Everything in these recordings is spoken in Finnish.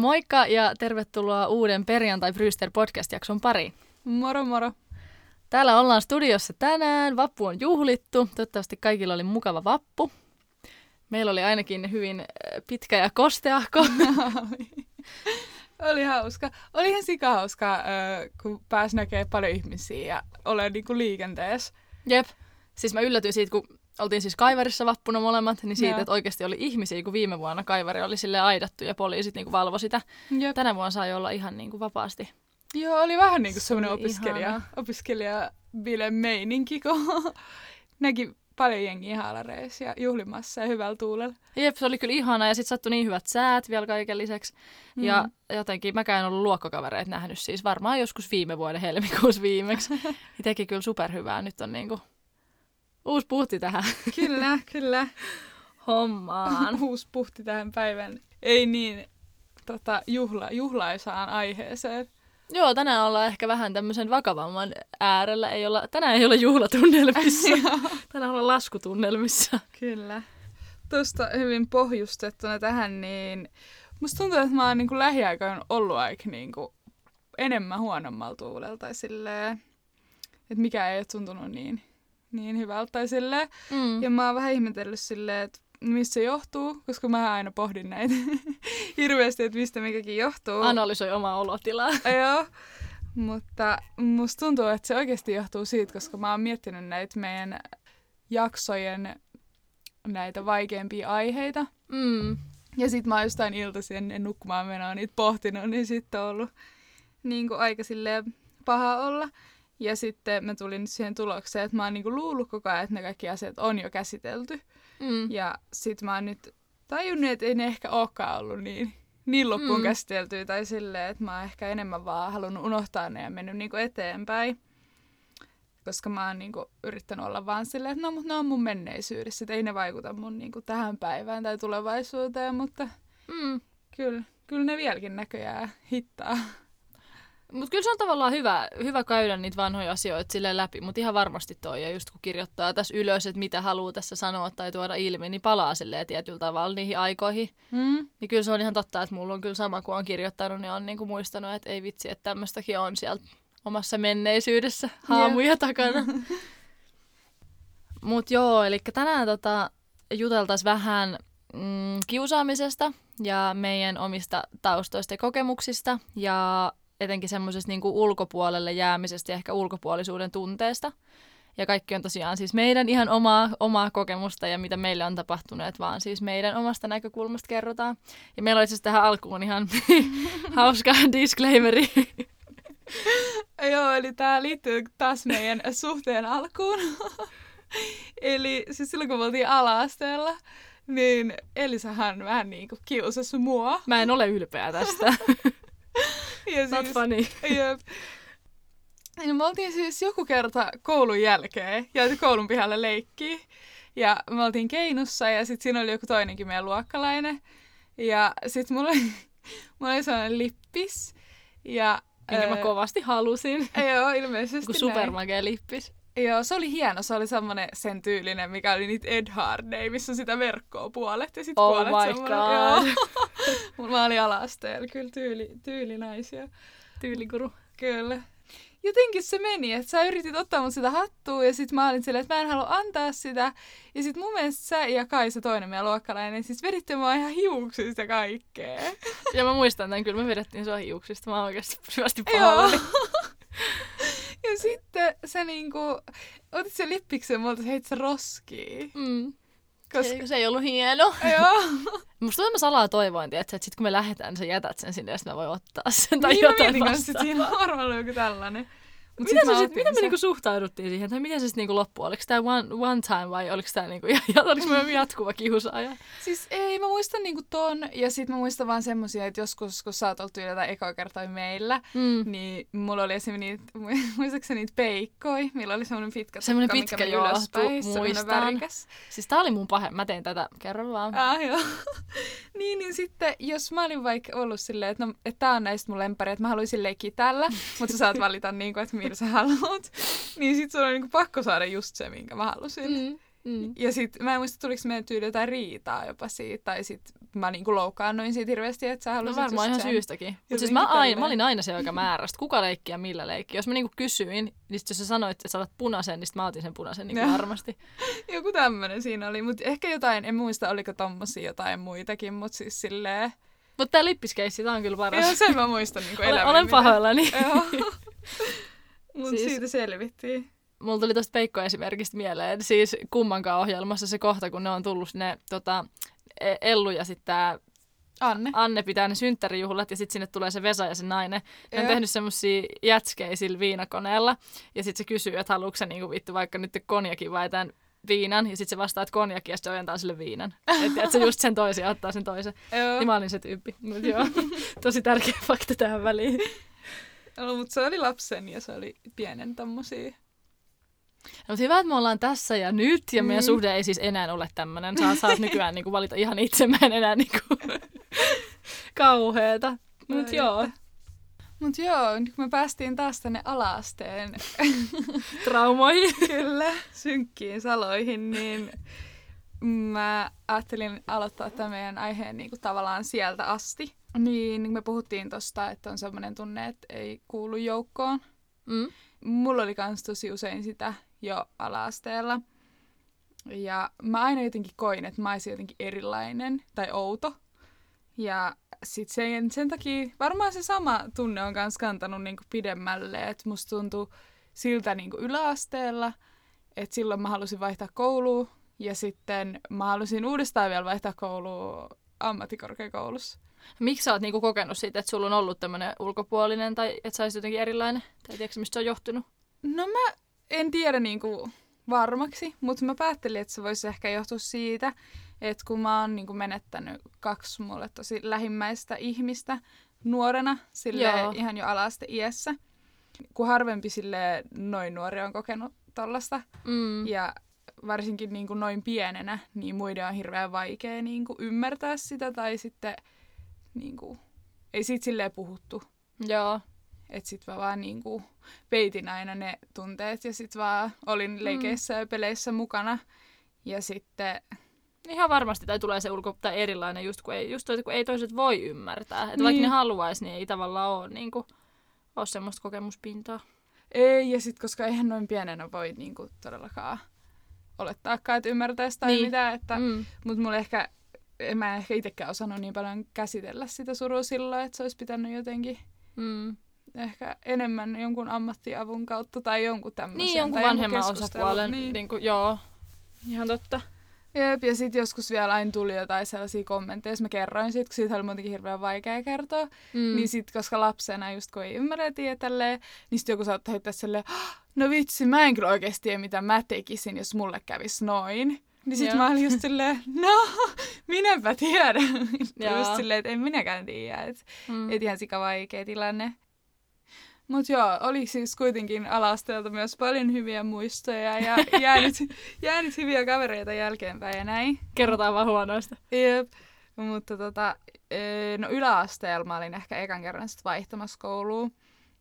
Moikka ja tervetuloa uuden Perjantai Brewster podcast-jakson pariin. Moro moro. Täällä ollaan studiossa tänään. Vappu on juhlittu. Toivottavasti kaikilla oli mukava vappu. Meillä oli ainakin hyvin äh, pitkä ja kosteahko. oli hauska. Oli ihan sika hauska, kun pääsi näkemään paljon ihmisiä ja ole niinku liikenteessä. Jep. Siis mä yllätyin siitä, kun oltiin siis Kaivarissa vappuna molemmat, niin siitä, Joo. että oikeasti oli ihmisiä, kun viime vuonna Kaivari oli sille aidattu ja poliisit niin valvo sitä. Jep. Tänä vuonna sai olla ihan niin kuin vapaasti. Joo, oli vähän niin kuin semmoinen opiskelija, opiskelija bile meininki, kun näki paljon jengiä haalareissa ja juhlimassa ja hyvällä tuulella. Jep, se oli kyllä ihana ja sitten sattui niin hyvät säät vielä kaiken lisäksi. Mm. Ja jotenkin mäkään en ollut luokkokavereita nähnyt siis varmaan joskus viime vuoden helmikuussa viimeksi. teki kyllä superhyvää. Nyt on niinku uusi puhti tähän. kyllä, kyllä. Hommaan. uusi puhti tähän päivän. Ei niin tota, juhla, juhlaisaan aiheeseen. Joo, tänään ollaan ehkä vähän tämmöisen vakavamman äärellä. Ei olla, tänään ei olla juhlatunnelmissa. tänään ollaan laskutunnelmissa. Kyllä. Tuosta hyvin pohjustettuna tähän, niin musta tuntuu, että mä oon niin lähiaikoina ollut aika niin kuin enemmän tai silleen, että mikä ei ole tuntunut niin, niin hyvältä tai silleen. Mm. Ja mä oon vähän ihmetellyt silleen, että mistä se johtuu, koska mä aina pohdin näitä hirveästi, että mistä mikäkin johtuu. Analysoi omaa olotilaa. Joo, mutta musta tuntuu, että se oikeasti johtuu siitä, koska mä oon miettinyt näitä meidän jaksojen näitä vaikeampia aiheita. Mm. Ja sit mä oon jostain iltaisin ennen nukkumaan menoa niitä pohtinut, niin sitten on ollut niin kuin aika silleen paha olla. Ja sitten mä tulin siihen tulokseen, että mä oon niinku luullut koko ajan, että ne kaikki asiat on jo käsitelty. Mm. Ja sit mä oon nyt tajunnut, että ei ne ehkä olekaan ollut niin, niin loppuun mm. käsiteltyä. Tai silleen, että mä oon ehkä enemmän vaan halunnut unohtaa ne ja mennyt niinku eteenpäin. Koska mä oon niinku yrittänyt olla vaan silleen, että no, mutta ne on mun menneisyydessä. Että ei ne vaikuta mun niinku tähän päivään tai tulevaisuuteen. Mutta mm. kyllä, kyllä ne vieläkin näköjään hittaa. Mutta kyllä se on tavallaan hyvä, hyvä käydä niitä vanhoja asioita sille läpi, mutta ihan varmasti toi. Ja just kun kirjoittaa tässä ylös, että mitä haluaa tässä sanoa tai tuoda ilmi, niin palaa silleen tietyllä tavalla niihin aikoihin. Mm. Niin kyllä se on ihan totta, että mulla on kyllä sama kuin on kirjoittanut, niin on niinku muistanut, että ei vitsi, että tämmöistäkin on siellä omassa menneisyydessä haamuja yeah. takana. Mutta joo, eli tänään tota, juteltaisiin vähän mm, kiusaamisesta ja meidän omista taustoista ja kokemuksista. Ja etenkin semmoisesta niin ulkopuolelle jäämisestä ja ehkä ulkopuolisuuden tunteesta. Ja kaikki on tosiaan siis meidän ihan omaa, omaa kokemusta ja mitä meille on tapahtunut, vaan siis meidän omasta näkökulmasta kerrotaan. Ja meillä oli siis tähän alkuun ihan hauska disclaimeri. Joo, eli tämä liittyy taas meidän suhteen alkuun. eli siis silloin kun me oltiin ala-asteella, niin Elisahan vähän niin kuin kiusasi mua. Mä en ole ylpeä tästä. Ja Not siis, funny. Jep. Ja me oltiin siis joku kerta koulun jälkeen ja koulun pihalle leikki. Ja me oltiin keinussa ja sitten siinä oli joku toinenkin meidän luokkalainen. Ja sitten mulla, oli, mulla oli sellainen lippis. Ja, Minkä öö, mä kovasti halusin. Joo, ilmeisesti Kun supermagea lippis. Joo, se oli hieno. Se oli semmoinen sen tyylinen, mikä oli niitä Ed Hardney, missä sitä verkkoa puolet ja sitten oh puolet my God. Joo. Mä olin alasteella, kyllä tyyli, tyylinäisiä. Tyylikuru. Kyllä. Jotenkin se meni, että sä yritit ottaa mun sitä hattua ja sit mä olin silleen, että mä en halua antaa sitä. Ja sit mun mielestä sä ja Kaisa, toinen meidän luokkalainen, siis veditte mua ihan hiuksista kaikkea. Ja mä muistan tämän, kyllä me vedettiin sua hiuksista. Mä oon oikeasti syvästi pahoillani. Sitten sä niinku, otit sen lippiksen multa, heit se roskii. Mm. Koska... Se, se ei ollut hieno. Joo. Musta mä salaa toivoin, että sit kun me lähdetään, sä jätät sen sinne sitten mä voin ottaa sen tai niin, jotain mä mietin, että siinä on varmaan joku tällainen. Mut miten, se sit, miten me niinku suhtauduttiin siihen? Tai miten se sitten niinku loppui? Oliko tämä one, one time vai oliko tämä niinku, oliko me jatkuva kiusaaja? Siis ei, mä muistan niinku ton. Ja sitten mä muistan vaan semmosia, että joskus kun sä oot oltu jotain ekoa kertaa meillä, mm. niin mulla oli esimerkiksi niitä, muistaakseni niitä peikkoi, millä oli semmoinen pitkä Semmoinen pitkä mikä ylöspäin, muistan. Siis tää oli mun pahe, mä tein tätä, kerran vaan. Ah, joo. niin, niin sitten, jos mä olin vaikka ollut silleen, että, no, että tää on näistä mun lempäri, että mä haluaisin leikkiä tällä, mutta sä saat valita niin kuin, että mitä sä haluat. niin sit sun on niinku pakko saada just se, minkä mä halusin. Mm. Mm. Ja sit mä en muista, tuliko meidän tyyli jotain riitaa jopa siitä, tai sit mä niinku loukkaannuin siitä hirveästi, että sä No halusit varmaan ihan sen. syystäkin. Mutta siis mä, aina, mä olin aina se, joka määräsi, kuka leikki ja millä leikki. Jos mä niinku kysyin, niin sit jos sä sanoit, että sä otat punaisen, niin mä otin sen punaisen niinku Joo. varmasti. Joku tämmönen siinä oli, mutta ehkä jotain, en muista oliko tommosia jotain muitakin, mutta siis silleen... Mutta tää lippiskeissi, tää on kyllä paras. Joo, sen mä muistan niinku olen, elämäni, olen mitä- pahoillani. Joo. Mut Siis- siitä selvittiin. Mulla tuli tosta Peikko esimerkistä mieleen, siis kummankaan ohjelmassa se kohta, kun ne on tullut ne tota, E- Ellu ja sitten tää Anne. Anne pitää ne synttärijuhlat ja sitten sinne tulee se Vesa ja se nainen. Ne on Joo. tehnyt semmosia jätskejä sillä viinakoneella ja sitten se kysyy, että haluatko se niinku vittu vaikka nyt konjakin vai tämän viinan ja sitten se vastaa, että konjaki ja sitten se ojentaa sille viinan. Että et se just sen toisen ja ottaa sen toisen. Joo. Niin mä olin se tyyppi. Mut joo, tosi tärkeä fakta tähän väliin. No, mutta se oli lapsen ja se oli pienen tommosia. No, mutta hyvä, että me ollaan tässä ja nyt, ja meidän Mm. suhde ei siis enää ole tämmöinen. Sä saat nykyään niinku valita ihan itse, mä en enää niinku kauheeta. Mut Ai joo, Mut joo, nyt me päästiin taas tänne alaasteen traumoihin. kyllä synkkiin saloihin, niin mä ajattelin aloittaa tämän meidän aiheen niin kuin tavallaan sieltä asti. Niin me puhuttiin tosta, että on semmoinen tunne, että ei kuulu joukkoon. Mm. Mulla oli kans tosi usein sitä jo ala-asteella. Ja mä aina jotenkin koin, että mä olisin jotenkin erilainen tai outo. Ja sit sen, sen takia varmaan se sama tunne on kans kantanut niinku pidemmälle, että musta tuntuu siltä niinku yläasteella, että silloin mä halusin vaihtaa koulua ja sitten mä halusin uudestaan vielä vaihtaa koulua ammattikorkeakoulussa. Miksi sä oot niinku kokenut siitä, että sulla on ollut tämmöinen ulkopuolinen tai että sä olisit jotenkin erilainen? Tai tiedätkö, mistä se on johtunut? No mä en tiedä niinku varmaksi, mutta mä päättelin, että se voisi ehkä johtua siitä, että kun mä oon niinku menettänyt kaksi mulle tosi lähimmäistä ihmistä nuorena, sille ihan jo alaste iässä, kun harvempi sille noin nuori on kokenut tollasta. Mm. Ja varsinkin niin kuin noin pienenä, niin muiden on hirveän vaikea niin kuin ymmärtää sitä tai sitten niin kuin, ei siitä silleen puhuttu. Joo. Että sit mä vaan niin kuin, peitin aina ne tunteet ja sit vaan olin leikeissä ja peleissä mukana. Ja sitten, Ihan varmasti, tai tulee se ulko- tai erilainen, just kun ei, just toi, kun ei toiset voi ymmärtää. Että Niin. vaikka ne haluaisi, niin ei tavallaan ole, niin kuin, ole semmoista kokemuspintaa. ei, ja sit koska eihän noin pienenä voi niin kuin, todellakaan olettaakaan, että ymmärtäisi tai Niin. mitä. Että, Mm. Mutta mulla ehkä, en mä ehkä itsekään osannut niin paljon käsitellä sitä surua silloin, että se olisi pitänyt jotenkin Mm. ehkä enemmän jonkun ammattiavun kautta tai jonkun tämmöisen. Niin, jonkun tai vanhemman keskustelun. osapuolen. Niin. Niin kuin, joo, ihan totta. Jep, ja sitten joskus vielä aina tuli jotain sellaisia kommentteja, jos mä kerroin siitä, kun siitä oli muutenkin hirveän vaikea kertoa. Mm. Niin sit, koska lapsena just kun ei ymmärrä tälleen, niin sit joku saattaa heittää silleen, "Ah, no vitsi, mä en kyllä oikeasti tiedä, mitä mä tekisin, jos mulle kävis noin. Niin sit Joo. mä olin just silleen, no, minäpä tiedän. Just silleen, että en minäkään tiedä. Et, mm. et ihan sika vaikea tilanne. Mut joo, oli siis kuitenkin alasteelta myös paljon hyviä muistoja ja jäänyt, jäänyt hyviä kavereita jälkeenpäin ja näin. Kerrotaan vaan huonoista. Jep. Mutta tota, ee, no yläasteella mä olin ehkä ekan kerran sit vaihtamassa kouluun.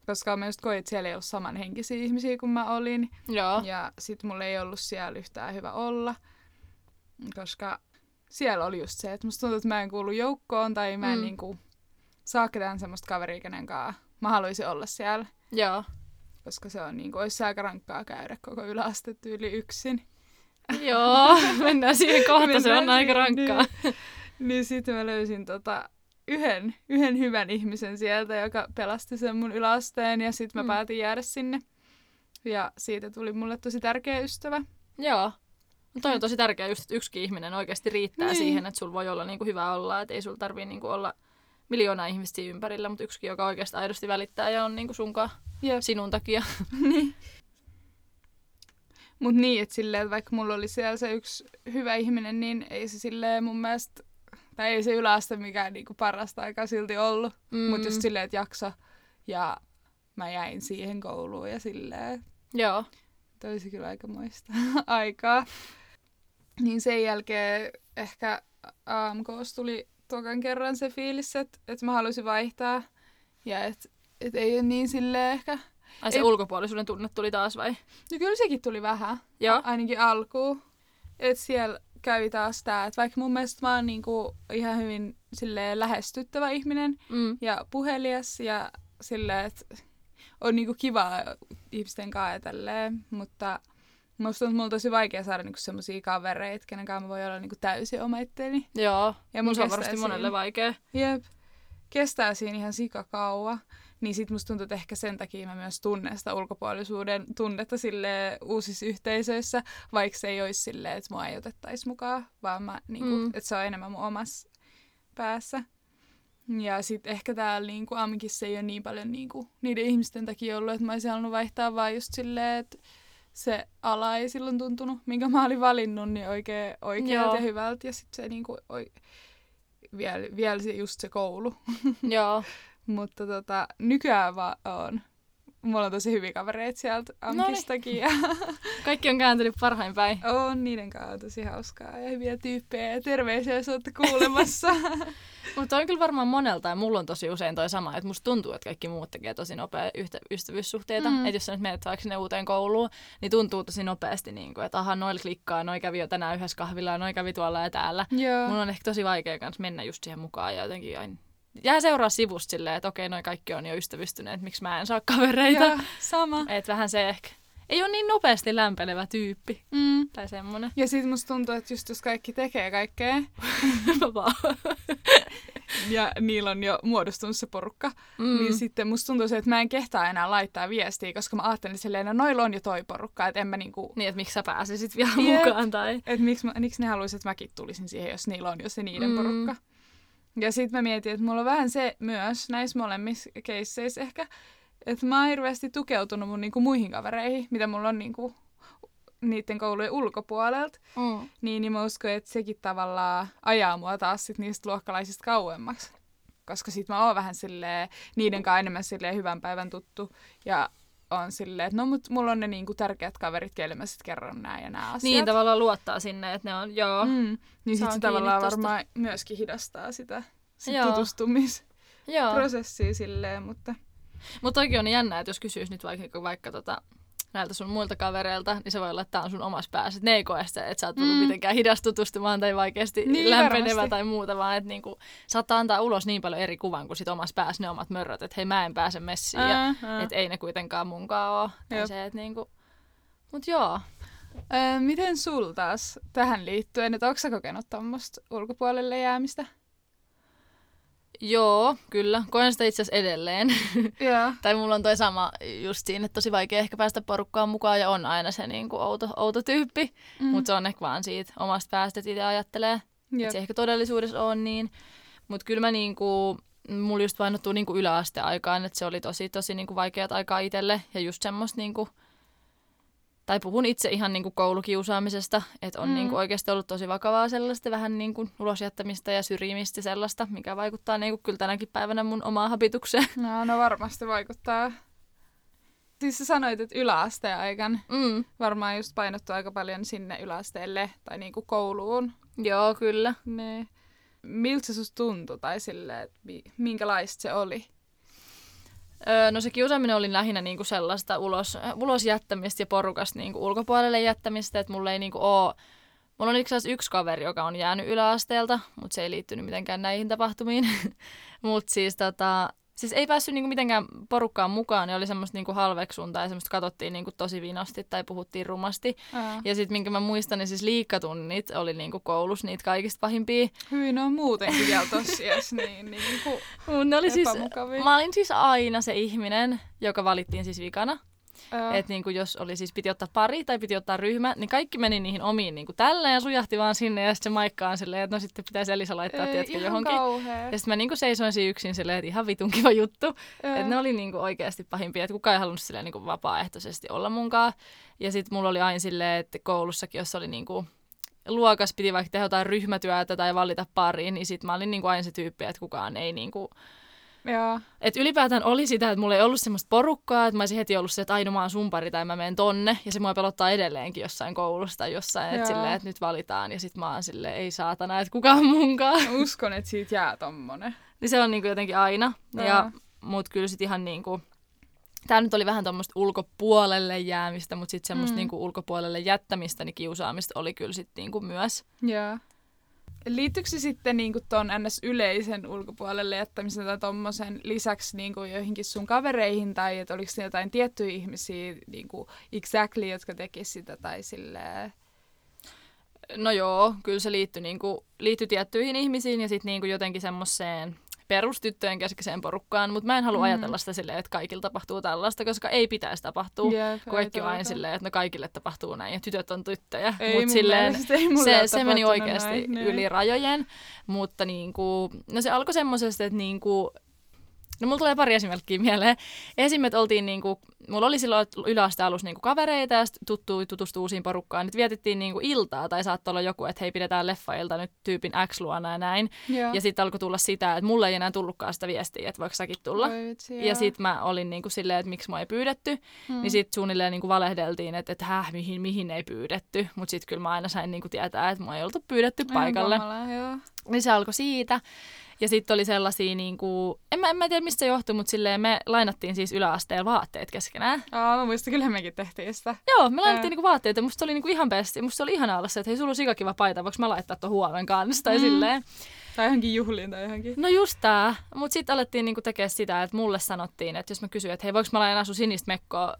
Koska mä just koin, että siellä ei ollut samanhenkisiä ihmisiä kuin mä olin. Joo. Ja sit mulla ei ollut siellä yhtään hyvä olla. Koska siellä oli just se, että musta tuntuu, että mä en kuulu joukkoon tai mä en Mm. mm. niinku saa ketään semmoista kaveria, kenen kanssa mä haluaisin olla siellä. Joo. Koska se on niinku, olisi se aika rankkaa käydä koko yläaste tyyli yksin. Joo, mennään siihen kohta, se on Mennään aika siihen, rankkaa. Niin, niin sitten mä löysin tota, yhden, yhden hyvän ihmisen sieltä, joka pelasti sen mun yläasteen ja sitten mä Mm. mm. päätin jäädä sinne. Ja siitä tuli mulle tosi tärkeä ystävä. Joo. No toi on tosi tärkeää just, että yksikin ihminen oikeasti riittää Niin. siihen, että sulla voi olla niinku hyvä olla, että ei sulla tarvii niinku olla miljoonaa ihmistä ympärillä, mutta yksikin, joka oikeasti aidosti välittää ja on niinku sunkaan Jep. sinun takia. niin. Mut niin, että silleen, että vaikka mulla oli siellä se yksi hyvä ihminen, niin ei se silleen mun mielestä, tai ei se yläaste mikään niinku parasta aikaa silti ollut. Mm. Mutta just silleen, että jakso. Ja mä jäin siihen kouluun ja silleen, Joo. toisi kyllä aika muista aikaa. Niin sen jälkeen ehkä AMKs tuli tokan kerran se fiilis, että, että mä halusin vaihtaa. Ja että et ei ole niin silleen ehkä... Ai se Ei- ulkopuolisuuden tunne tuli taas vai? No kyllä sekin tuli vähän, Joo. ainakin alkuun. Että siellä kävi taas tää, että vaikka mun mielestä mä oon niinku ihan hyvin silleen lähestyttävä ihminen mm. ja puhelias ja silleen, että on niinku kiva ihmisten kanssa ja tälleen, mutta musta on, mulla on tosi vaikea saada niinku semmosia kavereita, kenen kanssa mä voi olla niinku täysin oma itteeni. Joo, ja mun se on varmasti monelle vaikea. Jep. Kestää siinä ihan sikakauan niin sit musta tuntuu, että ehkä sen takia mä myös tunnen sitä ulkopuolisuuden tunnetta sille uusissa yhteisöissä, vaikka se ei olisi silleen, että mua ei otettaisi mukaan, vaan mä, niinku, mm. että se on enemmän mun omassa päässä. Ja sitten ehkä täällä niinku, Amikissa ei ole niin paljon niinku, niiden ihmisten takia ollut, että mä olisin halunnut vaihtaa vaan just silleen, että se ala ei silloin tuntunut, minkä mä olin valinnut, niin oikein oikealta ja hyvältä. Ja sitten se niinku, oi, vielä, vielä se, just se koulu. Joo. Mutta tota, nykyään vaan on. Mulla on tosi hyviä kavereita sieltä Ankistakin. Ja... Kaikki on kääntynyt parhain päin. On, niiden kanssa on tosi hauskaa ja hyviä tyyppejä ja terveisiä, jos olette kuulemassa. Mutta on kyllä varmaan monelta ja mulla on tosi usein toi sama, että musta tuntuu, että kaikki muut tekee tosi nopea yhtä, ystävyyssuhteita. Mm. Että jos sä nyt menet vaikka sinne uuteen kouluun, niin tuntuu tosi nopeasti, niin kuin, että aha, noilla klikkaa, noi kävi jo tänään yhdessä kahvilla ja noi kävi tuolla ja täällä. Joo. Mulla on ehkä tosi vaikea kanssa mennä just siihen mukaan ja jotenkin aina jää seuraa sivusta silleen, että okei, noin kaikki on jo ystävystyneet, miksi mä en saa kavereita. Ja, sama. Et vähän se ehkä ei ole niin nopeasti lämpelevä tyyppi. Mm. Tai semmonen. Ja sit musta tuntuu, että just jos kaikki tekee kaikkea. ja niillä on jo muodostunut se porukka. Mm. Niin sitten musta tuntuu se, että mä en kehtaa enää laittaa viestiä, koska mä ajattelin silleen, no noilla on jo toi porukka, että en mä niinku... Niin, että miksi sä pääsisit vielä yep. mukaan tai... Että miksi, miksi ne haluaisivat, että mäkin tulisin siihen, jos niillä on jo se niiden mm. porukka. Ja sitten mä mietin, että mulla on vähän se myös näissä molemmissa keisseissä ehkä, että mä oon hirveästi tukeutunut mun niinku muihin kavereihin, mitä mulla on niinku niiden koulujen ulkopuolelta. Mm. Niin, niin mä uskon, että sekin tavallaan ajaa mua taas sit niistä luokkalaisista kauemmaksi. Koska sit mä oon vähän silleen, niiden kanssa enemmän silleen hyvän päivän tuttu. Ja on silleen, että no mut mulla on ne niinku tärkeät kaverit, keille mä sit kerron nää ja nää asiat. Niin, tavallaan luottaa sinne, että ne on, joo. Mm. Niin sit se tavallaan tosta. varmaan myöskin hidastaa sitä sit tutustumisprosessia silleen, mutta... Mutta toki on jännä, että jos kysyisi nyt vaikka, vaikka tota, näiltä sun muilta kavereilta, niin se voi olla, että tämä on sun omassa päässä. Ne ei koe sitä, että sä oot tullut mm. mitenkään hidastutustumaan tai vaikeasti niin, lämpenevä varmasti. tai muuta, vaan että niinku, saattaa antaa ulos niin paljon eri kuvan kuin sit omassa päässä ne omat mörröt, että hei mä en pääse messiin ja että ei ne kuitenkaan munkaan ole. Tai se, niinku, mut joo. Öö, miten sul taas tähän liittyen, että onko sä kokenut tuommoista ulkopuolelle jäämistä? Joo, kyllä. Koen sitä itse asiassa edelleen. Yeah. tai mulla on toi sama just siinä, että tosi vaikea ehkä päästä porukkaan mukaan ja on aina se niin kuin outo, outo tyyppi. Mm. Mutta se on ehkä vaan siitä omasta päästä, että itse ajattelee. Yep. Että se ehkä todellisuudessa on niin. Mutta kyllä mä niin kuin, mulla just painottuu niin kuin yläasteaikaan, että se oli tosi, tosi niin kuin vaikeat aikaa itselle. Ja just semmoista niin kuin, tai puhun itse ihan niin kuin koulukiusaamisesta, että on mm. niin kuin oikeasti ollut tosi vakavaa sellaista vähän niin kuin ulosjättämistä ja syrjimistä sellaista, mikä vaikuttaa niin kuin kyllä tänäkin päivänä mun omaan habitukseen. No, no varmasti vaikuttaa. Siis sä sanoit, että yläasteen aikan mm. varmaan just painottuu aika paljon sinne yläasteelle tai niin kuin kouluun. Joo, kyllä. Ne. Miltä se susta tuntui tai sille, että minkälaista se oli? Öö, no se kiusaaminen oli lähinnä niinku sellaista ulos, ulos jättämistä ja porukasta niinku ulkopuolelle jättämistä, että mulla ei niinku ole Mulla on itse yksi kaveri, joka on jäänyt yläasteelta, mutta se ei liittynyt mitenkään näihin tapahtumiin. mutta siis tota, Siis ei päässyt niinku mitenkään porukkaan mukaan, niin oli semmoista niinku halveksuntaa ja semmoista katsottiin niinku tosi vinosti tai puhuttiin rumasti. Ää. Ja sitten minkä mä muistan, niin siis liikkatunnit oli niinku koulussa niitä kaikista pahimpia. Hyvin on muutenkin vielä tosias niin, niin kuin ne oli siis, Mä olin siis aina se ihminen, joka valittiin siis vikana. Että niinku, jos oli siis piti ottaa pari tai piti ottaa ryhmä, niin kaikki meni niihin omiin niinku tällä ja sujahti vaan sinne ja sitten se maikkaan silleen, että no sitten pitäisi Elisa laittaa Ei, tiedätkö, johonkin. Kauhea. Ja sitten mä niinku seisoin siinä yksin silleen, että ihan vitun kiva juttu. Että ne oli niinku oikeasti pahimpia, että kukaan ei halunnut silleen niinku vapaaehtoisesti olla munkaan. Ja sitten mulla oli aina silleen, että koulussakin, jos oli niinku luokas piti vaikka tehdä jotain ryhmätyötä tai valita pariin, niin sitten mä olin niinku aina se tyyppi, että kukaan ei niinku Joo. Et ylipäätään oli sitä, että mulla ei ollut semmoista porukkaa, että mä olisin heti ollut se, että aina mä oon sun pari tai mä menen tonne. Ja se mua pelottaa edelleenkin jossain koulussa tai jossain, että silleen, että nyt valitaan. Ja sit mä oon silleen, ei saatana, että kuka on munkaan. Mä uskon, että siitä jää tommonen. niin se on niinku jotenkin aina. Joo. Ja, mut kyllä sit ihan niinku, tämä nyt oli vähän tuommoista ulkopuolelle jäämistä, mutta sitten semmoista mm. niinku ulkopuolelle jättämistä, niin kiusaamista oli kyllä sitten niinku myös. Joo. Liittyykö se sitten niinku ton ns. yleisen ulkopuolelle jättämisen tai tommosen lisäksi niinku joihinkin sun kavereihin tai että oliko jotain tiettyjä ihmisiä niinku exactly, jotka tekisivät sitä tai silleen? No joo, kyllä se liittyi, niinku, liittyi tiettyihin ihmisiin ja sitten niinku jotenkin semmoiseen perustyttöjen keskeiseen porukkaan, mutta mä en halua mm. ajatella sitä silleen, että kaikilla tapahtuu tällaista, koska ei pitäisi tapahtua. Yeah, Kaikki vain silleen, että no kaikille tapahtuu näin ja tytöt on tyttöjä. Mutta silleen se, se meni oikeasti näin, niin. yli rajojen. Mutta niinku, no se alkoi semmoisesta, että niinku, No mulla tulee pari esimerkkiä mieleen. Esimerkiksi oltiin niinku, mulla oli silloin yläasteen alussa niinku kavereita ja tuttu, tutustui uusiin porukkaan. Nyt vietettiin niinku iltaa tai saattoi olla joku, että hei pidetään leffailta nyt tyypin X luona ja näin. Yeah. Ja sitten alkoi tulla sitä, että mulle ei enää tullutkaan sitä viestiä, että voiko säkin tulla. Vitsi, ja sitten mä olin niinku silleen, että miksi mua ei pyydetty. Hmm. Niin sitten suunnilleen niinku valehdeltiin, että, että häh, mihin, mihin ei pyydetty. Mutta sitten kyllä mä aina sain niinku tietää, että mua ei oltu pyydetty paikalle. Niin se alkoi siitä. Ja sitten oli sellaisia, niin kuin, en, mä, en mä tiedä mistä se johtui, mutta silleen me lainattiin siis yläasteella vaatteet keskenään. Aa, mä muistan, kyllä mekin tehtiin sitä. Joo, me lainattiin niinku vaatteet ja musta oli niinku ihan besti. Musta oli ihana olla se, että hei, sulla on sikakiva paita, voiko mä laittaa tuon huomen kanssa tai mm. silleen. Tai johonkin juhliin tai johonkin. No just tää. Mutta sitten alettiin niinku tekemään sitä, että mulle sanottiin, että jos mä kysyin, että hei, voiko mä lainaa sun sinistä mekkoa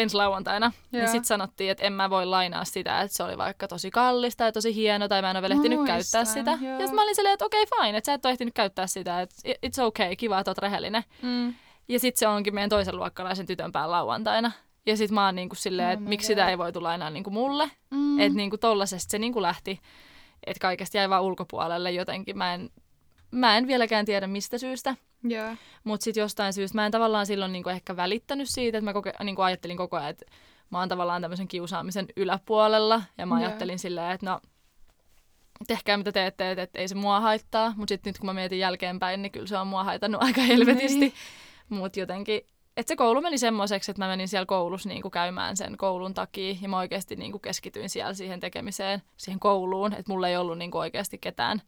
ensi lauantaina, yeah. niin sitten sanottiin, että en mä voi lainaa sitä, että se oli vaikka tosi kallista ja tosi hieno, tai mä en ole vielä ehtinyt Muistan, käyttää sitä. Joo. Ja sitten mä olin silleen, että okei okay, fine, että sä et ole ehtinyt käyttää sitä, että it's okay, kiva, että oot rehellinen. Mm. Ja sitten se onkin meidän toisen luokkalaisen tytön päällä lauantaina. Ja sitten mä oon niinku silleen, että oh miksi sitä ei voitu lainaa niinku mulle. Mm. Että niinku tollasesta se niinku lähti, että kaikesta jäi vaan ulkopuolelle jotenkin. Mä en, mä en vieläkään tiedä mistä syystä. Yeah. Mutta sitten jostain syystä mä en tavallaan silloin niinku ehkä välittänyt siitä, että mä koke- niinku ajattelin koko ajan, että mä oon tavallaan tämmöisen kiusaamisen yläpuolella. Ja mä ajattelin yeah. silleen, että no tehkää mitä teette, että, että ei se mua haittaa. Mutta sitten nyt kun mä mietin jälkeenpäin, niin kyllä se on mua haitannut aika helvetisti. Niin. Mutta jotenkin, että se koulu meni semmoiseksi, että mä menin siellä koulussa niin kuin käymään sen koulun takia. Ja mä oikeasti niin kuin keskityin siellä siihen tekemiseen, siihen kouluun. Että mulla ei ollut niin kuin oikeasti ketään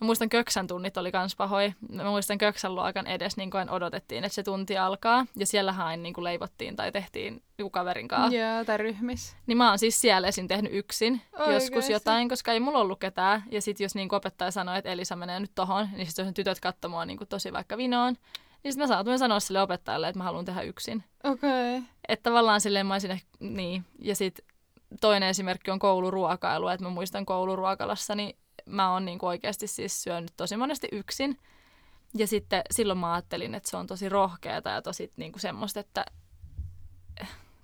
Mä muistan Köksän tunnit oli kans pahoi. Mä muistan Köksän luokan edes niin kuin odotettiin, että se tunti alkaa. Ja siellä hain niin kuin leivottiin tai tehtiin joku kaverin kanssa. Joo, tai ryhmissä. Niin mä oon siis siellä esin tehnyt yksin Oikeasti. joskus jotain, koska ei mulla ollut ketään. Ja sit jos niin opettaja sanoi, että Elisa menee nyt tohon, niin sit jos tytöt katsoo mua niin kuin tosi vaikka vinoon, niin sitten mä saatoin sanoa sille opettajalle, että mä haluan tehdä yksin. Okei. Okay. Että tavallaan silleen mä olisin ehkä, niin. Ja sitten toinen esimerkki on kouluruokailu, että mä muistan kouluruokalassa, niin mä oon niinku oikeasti siis syönyt tosi monesti yksin. Ja sitten silloin mä ajattelin, että se on tosi rohkeata ja tosi niinku semmoista, että...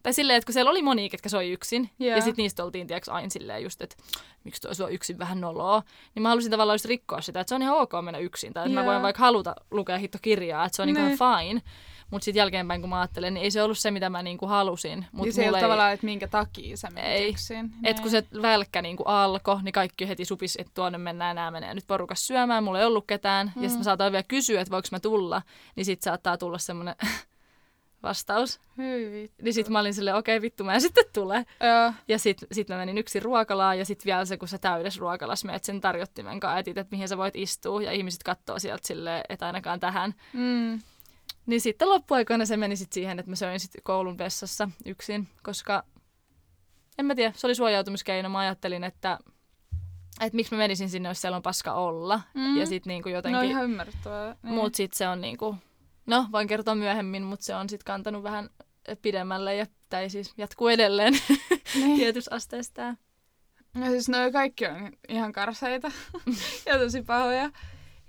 Tai silleen, että kun siellä oli moni, ketkä soi yksin, yeah. ja sitten niistä oltiin tiiäks, aina silleen just, että miksi tuo sua yksin vähän noloa, niin mä halusin tavallaan just rikkoa sitä, että se on ihan ok mennä yksin, tai yeah. mä voin vaikka haluta lukea hitto kirjaa, että se on niin ihan fine. Mutta sitten jälkeenpäin, kun mä ajattelen, niin ei se ollut se, mitä mä niinku halusin. Mut niin se ei ole tavallaan, että minkä takia sä menit ei. yksin. Et kun se välkkä niinku alkoi, niin kaikki heti supis, että tuonne mennään, nämä menee nyt porukas syömään, mulla ei ollut ketään. Mm. Ja sitten mä saatoin vielä kysyä, että voiko mä tulla, niin sitten saattaa tulla semmoinen vastaus. Hyi vittu. Niin sitten mä olin silleen, okei okay, vittu, mä en sitten tule. Joo. Ja sitten sit mä menin yksin ruokalaan ja sitten vielä se, kun sä täydessä ruokalassa menet sen tarjottimen kanssa, etit, että mihin sä voit istua ja ihmiset katsoo sieltä silleen, että ainakaan tähän. Mm. Niin sitten loppuaikoina se meni sit siihen, että mä söin sit koulun vessassa yksin, koska en mä tiedä, se oli suojautumiskeino. Mä ajattelin, että, että miksi mä menisin sinne, jos siellä on paska olla. Mm. Ja sit niinku jotenkin... No ihan ymmärrettävää. Niin. Mut sit se on niinku... No, voin kertoa myöhemmin, mutta se on sit kantanut vähän pidemmälle ja tai siis jatkuu edelleen niin. tietyssä asteessa. No siis noi kaikki on ihan karseita ja tosi pahoja.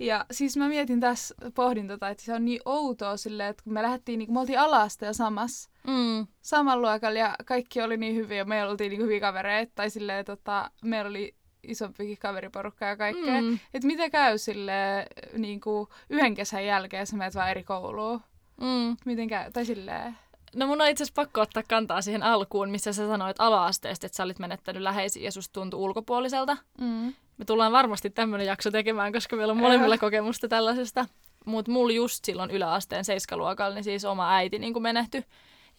Ja siis mä mietin tässä, pohdin tota, että se on niin outoa silleen, että kun me lähdettiin, niin me oltiin alasta ja samassa, mm. saman luokalla ja kaikki oli niin hyviä ja me oltiin niin hyviä kavereita. Tai silleen, tota, meillä oli isompikin kaveriporukka ja kaikkea. Mm. Että mitä käy sille niin kuin yhden kesän jälkeen, jos menet vaan eri kouluun? Mm. Miten käy? Tai silleen... No mun on itse asiassa pakko ottaa kantaa siihen alkuun, missä sä sanoit ala-asteesta, että sä olit menettänyt läheisiä ja susta tuntui ulkopuoliselta. Mm. Me tullaan varmasti tämmöinen jakso tekemään, koska meillä on molemmilla kokemusta tällaisesta. Mutta mulla just silloin yläasteen seiskaluokalla, niin siis oma äiti niin kuin menehtyi.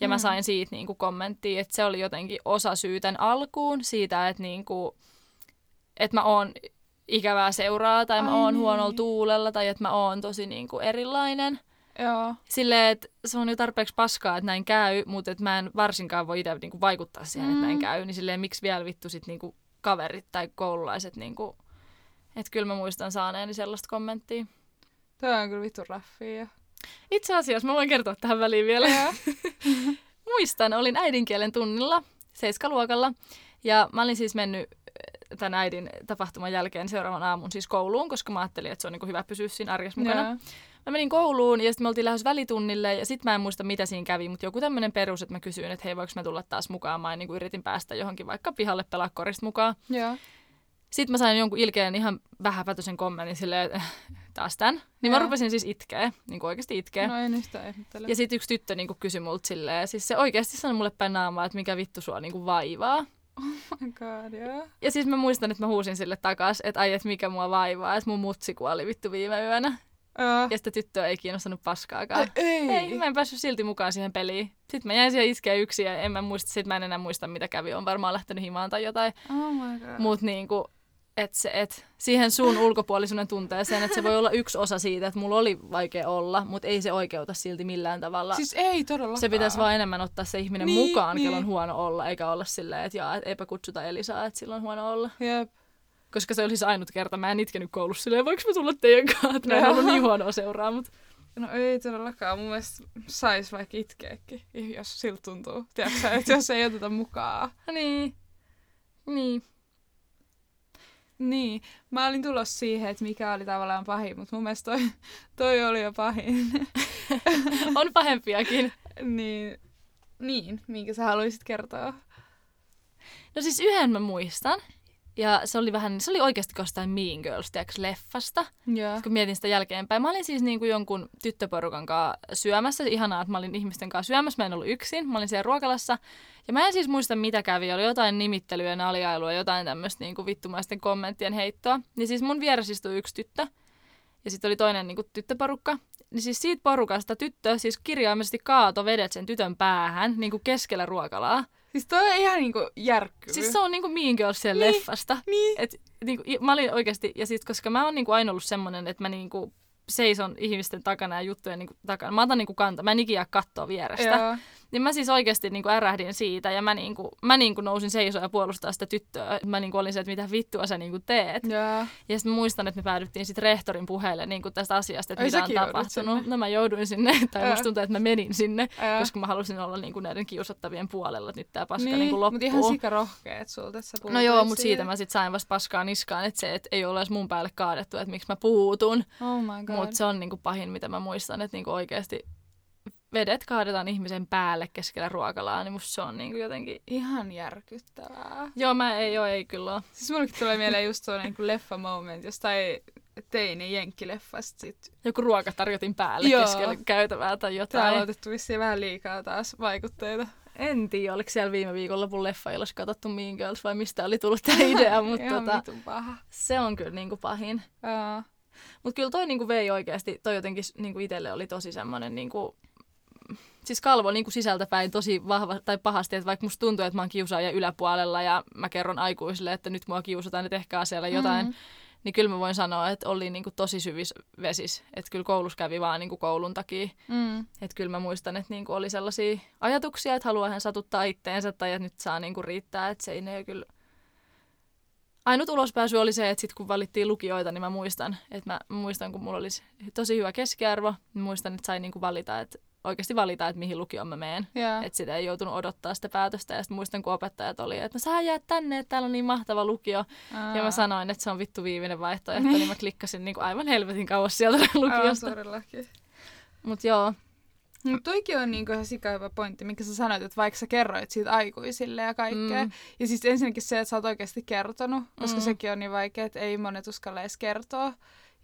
Ja mm. mä sain siitä niin kuin kommenttia, että se oli jotenkin osa syytän alkuun siitä, että, niin kuin, että mä oon ikävää seuraa tai mä Ai oon niin. huonolla tuulella tai että mä oon tosi niin kuin erilainen. Joo. Silleen, että se on jo tarpeeksi paskaa, että näin käy, mutta että mä en varsinkaan voi itse niinku vaikuttaa siihen, mm. että näin mm. käy. Niin silleen, miksi vielä vittu sit niinku kaverit tai koululaiset niinku... Että kyllä mä muistan saaneeni sellaista kommenttia. Tämä on kyllä vittu raffia. Itse asiassa mä voin kertoa tähän väliin vielä. Muistan, olin äidinkielen tunnilla seiskaluokalla ja mä olin siis mennyt äh, tämän äidin tapahtuman jälkeen seuraavan aamun siis kouluun, koska mä ajattelin, että se on niin hyvä pysyä siinä arjessa mukana. Yeah. Mä menin kouluun ja sitten me oltiin lähes välitunnille ja sitten mä en muista mitä siinä kävi, mutta joku tämmöinen perus, että mä kysyin, että hei voiko mä tulla taas mukaan. Mä niin yritin päästä johonkin vaikka pihalle pelaa korista mukaan. Yeah. Sitten mä sain jonkun ilkeän ihan vähäpätöisen kommentin silleen, että taas tän. Niin Joo. mä rupesin siis itkeä, niin kuin oikeasti itkeä. No en sitä ehdottele. Ja sitten yksi tyttö niin kuin kysyi multa silleen, siis se oikeasti sanoi mulle päin naamaa, että mikä vittu sua niin kuin vaivaa. Oh my god, yeah. Ja siis mä muistan, että mä huusin sille takas, että ai, että mikä mua vaivaa, että mun mutsi kuoli vittu viime yönä. Ja sitä tyttöä ei kiinnostanut paskaakaan. Ai, ei. ei. mä en päässyt silti mukaan siihen peliin. Sitten mä jäin siihen iskeä yksin ja en mä muista, sit mä en enää muista mitä kävi. On varmaan lähtenyt himaan tai jotain. Oh my god. Mut niinku, että se, et siihen sun ulkopuolisuuden tunteeseen, että se voi olla yksi osa siitä, että mulla oli vaikea olla, mutta ei se oikeuta silti millään tavalla. Siis ei todellakaan. Se pitäisi vaan enemmän ottaa se ihminen niin, mukaan, niin. kello on huono olla, eikä olla silleen, että jaa, et eipä kutsuta Elisaa, että sillä on huono olla. Jep. Koska se oli siis ainut kerta. Mä en itkenyt koulussa silleen, voiko mä tulla teidän kanssa, että mä en ollut niin huonoa seuraa, mutta... No ei todellakaan. Mun mielestä sais vaikka itkeäkin, jos siltä tuntuu. Tiedätkö että jos ei oteta mukaan. niin. Niin. Niin, mä olin tulossa siihen, että mikä oli tavallaan pahin, mutta mun mielestä toi, toi oli jo pahin. On pahempiakin. niin, niin, minkä sä haluaisit kertoa? No siis yhden mä muistan. Ja se oli vähän, se oli oikeasti jostain Mean Girls, tiedätkö, leffasta, yeah. kun mietin sitä jälkeenpäin. Mä olin siis niin kuin jonkun tyttöporukan kanssa syömässä. Ihanaa, että mä olin ihmisten kanssa syömässä. Mä en ollut yksin. Mä olin siellä ruokalassa. Ja mä en siis muista, mitä kävi. Oli jotain nimittelyä, naljailua, jotain tämmöistä niin kuin vittumaisten kommenttien heittoa. Niin siis mun vieressä istui yksi tyttö. Ja sitten oli toinen niin kuin tyttöporukka. Niin siis siitä porukasta tyttö siis kirjaimellisesti kaato vedet sen tytön päähän niin kuin keskellä ruokalaa. Siis toi on ihan niinku järkkyy. Siis se on niinku Mean Girls siellä niin, leffasta. Niin. Et, niinku, mä olin oikeasti, ja sit koska mä oon niinku aina ollut semmonen, että mä niinku seison ihmisten takana ja juttujen niinku takana. Mä otan niinku kantaa, mä en ikinä katsoa vierestä. Joo. Niin mä siis oikeasti niin kuin ärähdin siitä ja mä, niin kuin, mä niin kuin nousin seisoon ja puolustaa sitä tyttöä. Mä niin kuin olin se, että mitä vittua sä niin kuin teet. Yeah. Ja sitten muistan, että me päädyttiin sitten rehtorin puheelle niin kuin tästä asiasta, että Ai, mitä on tapahtunut. Sinne. No mä jouduin sinne, tai musta tuntuu, että mä menin sinne, yeah. koska mä halusin olla niin kuin näiden kiusattavien puolella, että nyt tää paska niin, niin kuin loppuu. Mutta ihan sika rohkeet sulta, että sä No joo, mutta siitä mä sitten sain vasta paskaa niskaan, että se, että ei ole edes mun päälle kaadettu, että miksi mä puutun. Oh my god. Mutta se on niin kuin pahin, mitä mä muistan, että niin kuin oikeasti vedet kaadetaan ihmisen päälle keskellä ruokalaa, niin musta se on niinku jotenkin... Ihan järkyttävää. Joo, mä ei, joo, ei kyllä ole. Siis mullekin tulee mieleen just tuo niinku leffa moment, jostain teini jenkkileffasta sit. Joku ruoka tarjotin päälle joo. keskellä käytävää tai jotain. Täällä on otettu vissiin vähän liikaa taas vaikutteita. En tiedä, oliko siellä viime viikonlopun leffailassa katsottu Mean Girls vai mistä oli tullut tämä idea, mutta tota, paha. se on kyllä niinku pahin. Mutta kyllä toi niinku vei oikeasti, toi jotenkin niinku itselle oli tosi semmoinen niinku, siis kalvo niin kuin sisältäpäin tosi vahva tai pahasti, että vaikka musta tuntuu, että mä oon kiusaaja yläpuolella ja mä kerron aikuisille, että nyt mua kiusataan, että tehkää siellä jotain, mm. niin kyllä mä voin sanoa, että oli niin kuin tosi syvis vesis. Että kyllä koulussa kävi vaan niin kuin koulun takia. Mm. Että kyllä mä muistan, että niin kuin oli sellaisia ajatuksia, että haluaa hän satuttaa itteensä tai että nyt saa niin kuin riittää, että se ei ne kyllä Ainut ulospääsy oli se, että sit kun valittiin lukijoita, niin mä muistan, että mä muistan, kun mulla olisi tosi hyvä keskiarvo, niin muistan, että sain niinku valita, että oikeasti valita, että mihin lukioon mä menen. Yeah. Että sitä ei joutunut odottaa sitä päätöstä. Ja sitten muistan, kun opettajat oli, että no sä jää tänne, että täällä on niin mahtava lukio. Aa. Ja mä sanoin, että se on vittu viimeinen vaihtoehto, niin mä klikkasin niin kuin aivan helvetin kauas sieltä lukiosta. Mutta joo. Mutta toikin on niinku ihan sika hyvä pointti, minkä sä sanoit, että vaikka sä kerroit siitä aikuisille ja kaikkea. Mm. Ja siis ensinnäkin se, että sä oot oikeasti kertonut, koska mm. sekin on niin vaikea, että ei monet uskalla edes kertoa.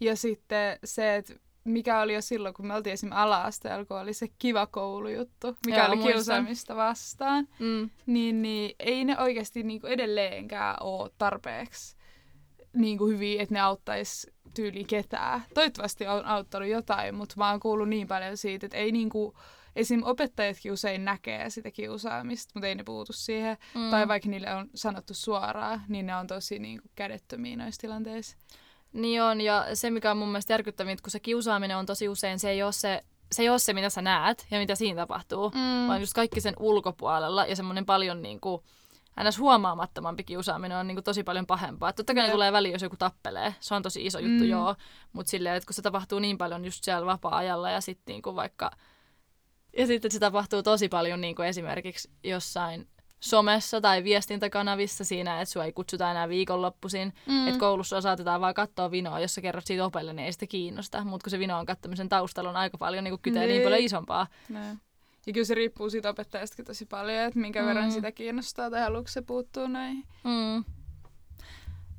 Ja sitten se, että mikä oli jo silloin, kun me oltiin esimerkiksi ala-asteella, kun oli se kiva koulujuttu, mikä Joo, oli muistan. kiusaamista vastaan, mm. niin, niin ei ne oikeasti niin kuin edelleenkään ole tarpeeksi niin kuin hyviä, että ne auttaisi tyyli ketään. Toivottavasti on auttanut jotain, mutta mä oon kuullut niin paljon siitä, että ei niin kuin, esim. opettajatkin usein näkee sitä kiusaamista, mutta ei ne puutu siihen. Mm. Tai vaikka niille on sanottu suoraan, niin ne on tosi niin kuin kädettömiä noissa tilanteissa. Niin on, ja se mikä on mun mielestä järkyttävintä, kun se kiusaaminen on tosi usein, se ei ole se se ei ole se, mitä sä näet ja mitä siinä tapahtuu, mm. vaan just kaikki sen ulkopuolella ja semmoinen paljon niin kuin, ns. huomaamattomampi kiusaaminen on niin kuin tosi paljon pahempaa. Totta kai ne tulee väliin, jos joku tappelee. Se on tosi iso juttu, mm. joo. Mutta silleen, että kun se tapahtuu niin paljon just siellä vapaa-ajalla ja sitten niin kuin vaikka... Ja sitten se tapahtuu tosi paljon niin kuin esimerkiksi jossain somessa tai viestintäkanavissa siinä, että sua ei kutsuta enää viikonloppuisin. Mm. Että koulussa saatetaan vaan katsoa vinoa, jos sä kerrot siitä opelle, niin ei sitä kiinnosta. Mutta kun se vino on kattamisen taustalla on aika paljon niin kytee niin. niin paljon isompaa. Ne. Ja kyllä se riippuu siitä opettajastakin tosi paljon, että minkä mm. verran sitä kiinnostaa tai haluatko se puuttuu näihin. Mm.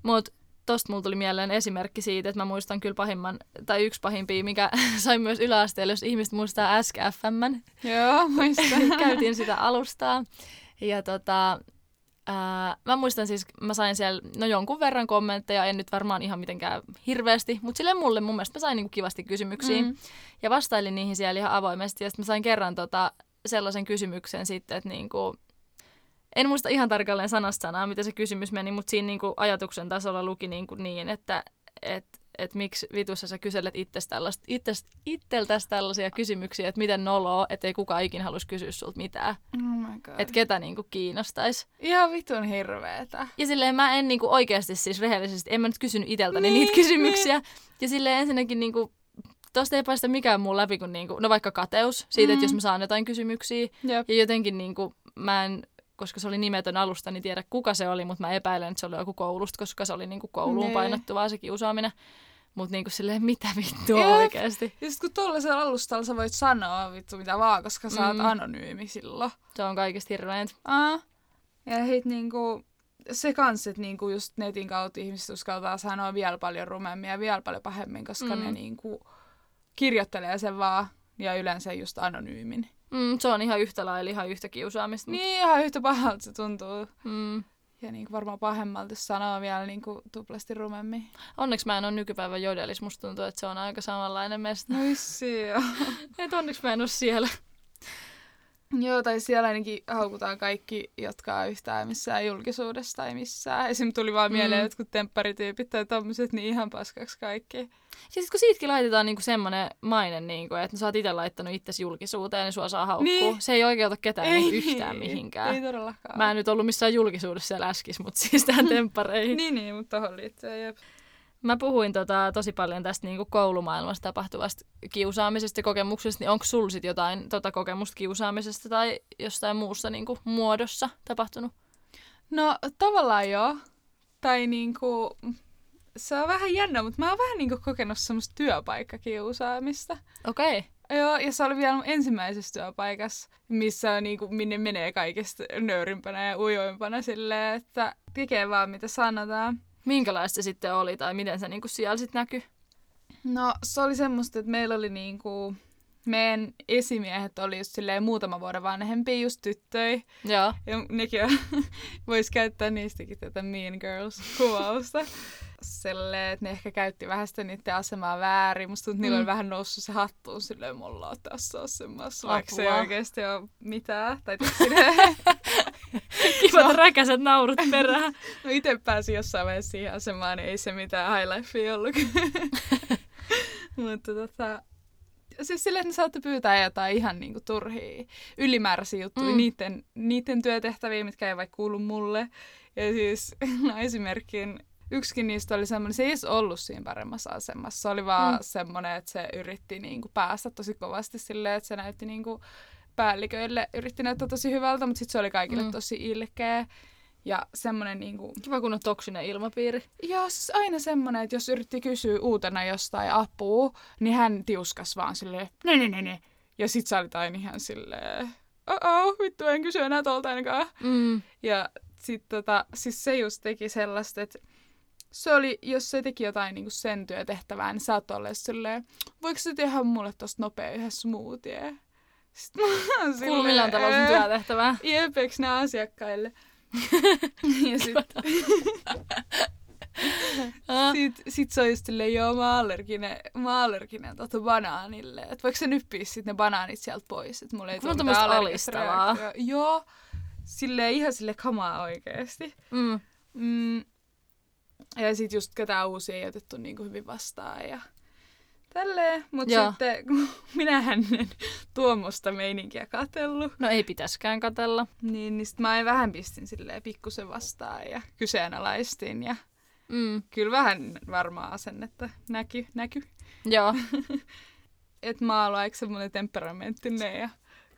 Mutta tosta mulla tuli mieleen esimerkki siitä, että mä muistan kyllä pahimman, tai yksi pahimpia, mikä sai myös yläasteella, jos ihmiset muistaa SKFM. Joo, muistan. Käytiin sitä alustaa. Ja tota, ää, mä muistan siis, mä sain siellä no jonkun verran kommentteja, en nyt varmaan ihan mitenkään hirveästi, mutta sille mulle mun mielestä mä sain niinku kivasti kysymyksiä. Mm. Ja vastailin niihin siellä ihan avoimesti. Ja sitten mä sain kerran tota, sellaisen kysymyksen sitten, että niinku, en muista ihan tarkalleen sanasta sanaa, mitä se kysymys meni, mutta siinä niinku ajatuksen tasolla luki niinku niin, että et, että miksi vitussa sä kyselet itseltäsi tällaisia kysymyksiä, että miten noloa, että ei kukaan ikinä halus kysyä sulta mitään. Oh että ketä niinku kiinnostaisi. Ihan vitun hirveetä. Ja silleen mä en niinku oikeasti siis rehellisesti, en mä nyt kysynyt itseltäni niin, niitä kysymyksiä. Niin. Ja silleen ensinnäkin niinku, tosta ei päästä mikään muu läpi kuin niinku, no vaikka kateus siitä, mm. että jos mä saan jotain kysymyksiä. Jep. Ja jotenkin niinku, mä en koska se oli nimetön alusta, niin tiedä kuka se oli, mutta mä epäilen, että se oli joku koulusta, koska se oli niinku kouluun nee. painottuvaa se kiusaaminen. Mutta niinku silleen, mitä vittua Jep. oikeasti. Ja sit kun tuollaisella alustalla sä voit sanoa vittu mitä vaan, koska sä oot mm. anonyymi silloin. Se on kaikista hirveäntä. Aa. Ja hit niinku, se kans, että niinku just netin kautta ihmiset uskaltaa sanoa vielä paljon rumemmin ja vielä paljon pahemmin, koska mm. ne niinku kirjoittelee sen vaan ja yleensä just anonyymin. Mm, se on ihan yhtä lailla, ihan yhtä kiusaamista. Niin, ihan yhtä pahalta se tuntuu. Mm. Ja niin kuin varmaan pahemmalta sanoo vielä niin kuin tuplasti rumemmin. Onneksi mä en ole nykypäivän jodelis. Musta tuntuu, että se on aika samanlainen mesta. No joo. Et onneksi mä en ole siellä. Joo, tai siellä ainakin haukutaan kaikki, jotka on yhtään missään julkisuudessa tai missään. Esim. tuli vaan mieleen mm. jotkut tempparityypit tai tommoset, niin ihan paskaksi kaikki. Ja sitten kun siitäkin laitetaan niinku semmoinen maine, niinku, että sä oot itse laittanut itsesi julkisuuteen, niin sua saa haukkua. Niin. Se ei oikeuta ketään ei, niinku yhtään mihinkään. Ei todellakaan. Mä en nyt ollut missään julkisuudessa siellä äskis, mutta siis tähän temppareihin. niin, niin, mutta tohon liittyen, jep. Mä puhuin tota, tosi paljon tästä niin kuin koulumaailmassa tapahtuvasta kiusaamisesta ja kokemuksesta, niin onko sulla sit jotain tota, kokemusta kiusaamisesta tai jostain muussa niin kuin, muodossa tapahtunut? No tavallaan joo. Tai niin kuin, se on vähän jännä, mutta mä oon vähän niin kuin kokenut semmoista työpaikkakiusaamista. Okei. Okay. Joo, ja se oli vielä mun ensimmäisessä työpaikassa, missä on niinku, minne menee kaikesta nöyrimpänä ja ujoimpana silleen, että tekee vaan mitä sanotaan. Minkälaista se sitten oli tai miten se niinku siellä sitten näkyi? No se oli semmoista, että meillä oli niinku, meidän esimiehet oli just silleen muutama vuoden vanhempia just tyttöjä. Joo. Ja nekin voisi käyttää niistäkin tätä Mean Girls-kuvausta. Silleen, että ne ehkä käytti vähän sitä niiden asemaa väärin. Musta tuntuu, että niillä mm. oli vähän noussut se hattuun silleen, mulla on tässä asemassa, vaikka se ei oikeasti ole mitään. Tai Kivat no. räkäiset naurut perään. no itse pääsin jossain vaiheessa siihen asemaan, niin ei se mitään high life ollut. Mutta tota, siis silleen, että ne saatte pyytää jotain ihan niinku turhia ylimääräisiä juttuja, mm. niiden, niiden työtehtäviä, mitkä ei vaikka kuulu mulle. Ja siis no esimerkkin yksikin niistä oli semmoinen, se ei edes ollut siinä paremmassa asemassa. Se oli vaan mm. semmoinen, että se yritti niinku päästä tosi kovasti silleen, että se näytti niinku päälliköille, yritti näyttää tosi hyvältä, mutta sitten se oli kaikille mm. tosi ilkeä. Ja semmoinen niinku... Kiva, kun on toksinen ilmapiiri. Joo, siis aina semmoinen, että jos yritti kysyä uutena jostain apua, niin hän tiuskas vaan silleen, ne ne ne ne. Ja sit sä olit aina ihan silleen, oh vittu, en kysy enää tuolta ainakaan. Mm. Ja sit tota, siis se just teki sellaista, että se oli, jos se teki jotain niin sen työtehtävää, niin sä oot silleen, voiko se tehdä mulle tosta nopea yhden smoothie? Kuuluu millään tavalla sun työtehtävää. Jep, nämä asiakkaille? ja sit... sit, sit se on just silleen, joo, mä allerginen, mä allerginen tota banaanille. Että voiko se nyppiä sit ne banaanit sieltä pois? Että mulla ei tule mitään alistavaa. Joo, silleen ihan sille kamaa oikeesti. Mm. Mm. Ja sit just ketään uusia ei otettu niin kuin hyvin vastaan. Ja Tälleen, mutta Joo. sitten minähän en tuommoista meininkiä katellut, No ei pitäskään katella. niin, niin sit mä vähän pistin silleen pikkusen vastaan ja kyseenalaistin ja Mm. kyllä vähän varmaan asennetta näky, näky. Joo. että mä oon aika semmoinen temperamenttinen ja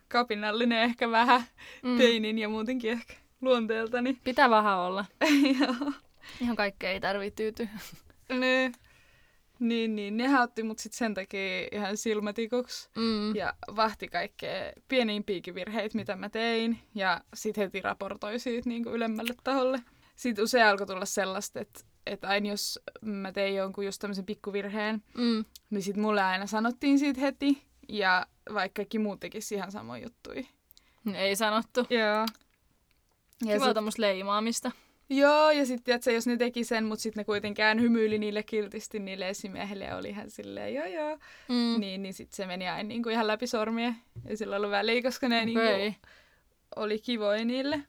kapinallinen ehkä vähän Mm. teinin ja muutenkin ehkä luonteeltani. Pitää vähän olla. Joo. Ihan kaikkea ei tarvitse tyytyä. Ne, niin, niin, nehän otti mut sit sen takia ihan silmätikuksi Mm. ja vahti kaikkea pienimpiäkin virheitä, mitä mä tein ja sit heti raportoi siitä niin kuin ylemmälle taholle. Sitten usein alkoi tulla sellaista, että, että aina jos mä tein jonkun just tämmöisen pikkuvirheen, Mm. niin sit mulle aina sanottiin siitä heti ja vaikka kaikki muut tekis ihan samoja juttuja. Ei sanottu. Joo. Ja Kiva sit, leimaamista. Joo, ja sitten tiedätkö, jos ne teki sen, mutta sitten ne kuitenkin hymyili niille kiltisti niille esimiehille ja oli ihan silleen joo joo, Mm. niin, niin sitten se meni aina niinku ihan läpi sormia. Ei sillä ollut väliä, koska ne Okei. niinku oli kivoja niille.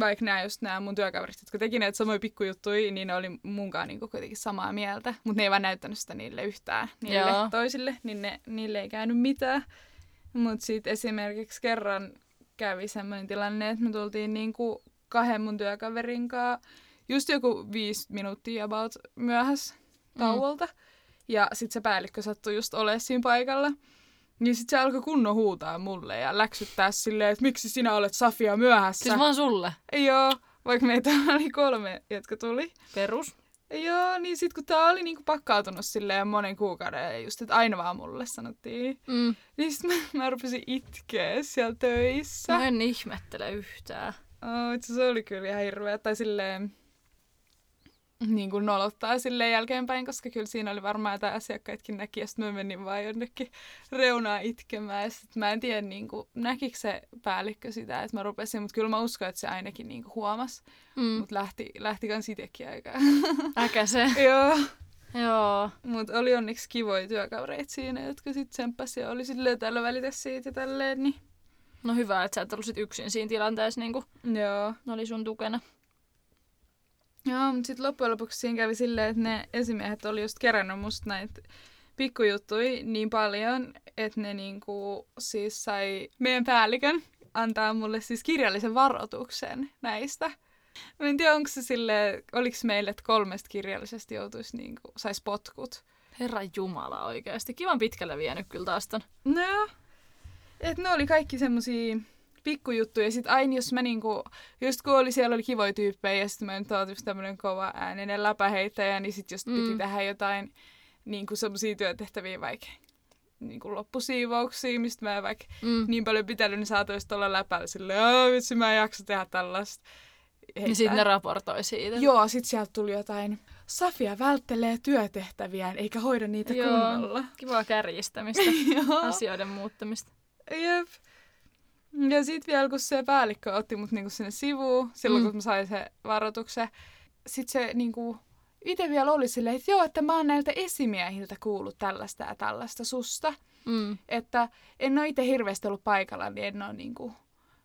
Vaikka nämä just nämä mun työkaverit, jotka teki näitä samoja pikkujuttuja, niin ne oli munkaan niinku kuitenkin samaa mieltä. Mutta ne ei vaan näyttänyt sitä niille yhtään, niille Joo. toisille, niin ne, niille ei käynyt mitään. Mutta sitten esimerkiksi kerran kävi semmoinen tilanne, että me tultiin niinku kahden mun työkaverin kanssa just joku viisi minuuttia about myöhässä tauolta. Mm. Ja sitten se päällikkö sattui just olemaan siinä paikalla. Niin sitten se alkoi kunnon huutaa mulle ja läksyttää silleen, että miksi sinä olet Safia myöhässä. Siis vaan sulle. Joo, vaikka meitä oli kolme, jotka tuli. Perus. Joo, niin sit kun tää oli niinku pakkautunut silleen monen kuukauden ja just, että aina vaan mulle sanottiin. Mm. Niin sit mä, mä rupesin itkeä siellä töissä. No en ihmettele yhtään. Oh, itse se oli kyllä ihan hirveä. Tai silleen niin kuin nolottaa silleen jälkeenpäin, koska kyllä siinä oli varmaan jotain asiakkaitkin näki, ja sitten mä menin vaan jonnekin reunaa itkemään, ja sit mä en tiedä, niin kuin, näkikö se päällikkö sitä, että mä rupesin, mutta kyllä mä uskon, että se ainakin niin kuin huomasi, Mm. mutta lähti, lähti kans itekin aikaa. Äkäse. Joo, Joo. mutta oli onneksi kivoja työkavereita siinä, jotka sitten tsemppasi ja oli silleen tällä välitä siitä ja tälleen, niin No hyvä, että sä et ollut sit yksin siinä tilanteessa, niin kuin joo. ne oli sun tukena. Joo, mutta sitten loppujen lopuksi siinä kävi silleen, että ne esimiehet oli just kerännyt musta näitä pikkujuttuja niin paljon, että ne niinku siis sai meidän päällikön antaa mulle siis kirjallisen varoituksen näistä. Mä en tiedä, onko se silleen, oliko meille, että kolmesta kirjallisesti joutuisi niinku, sais potkut. Herra Jumala oikeasti. Kivan pitkälle vienyt kyllä taas ton. No. Et ne oli kaikki semmosia pikkujuttuja. Ja sit aina jos mä niinku, just kun oli, siellä oli kivoja tyyppejä ja sit mä nyt oon just tämmönen kova ääninen läpäheittäjä, niin sit just mm. piti tehdä jotain niinku semmosia työtehtäviä vaikka niinku loppusiivouksia, mistä mä en vaikka Mm. niin paljon pitänyt, niin saatoisit olla läpällä silleen, vitsi mä en jaksa tehdä tällaista. Niin sitten ne raportoi siitä. Joo, sit sieltä tuli jotain, Safia välttelee työtehtäviään eikä hoida niitä Joo. kunnolla. Kivaa kärjistämistä, asioiden muuttamista. Jep. Ja sit vielä kun se päällikkö otti mut niinku sinne sivuun, silloin Mm. kun mä sain se varoituksen, sit se niinku itse vielä oli silleen, että joo, että mä oon näiltä esimiehiltä kuullut tällaista ja tällaista susta. Mm. Että en ole itse hirveästi ollut paikalla, niin en ole niinku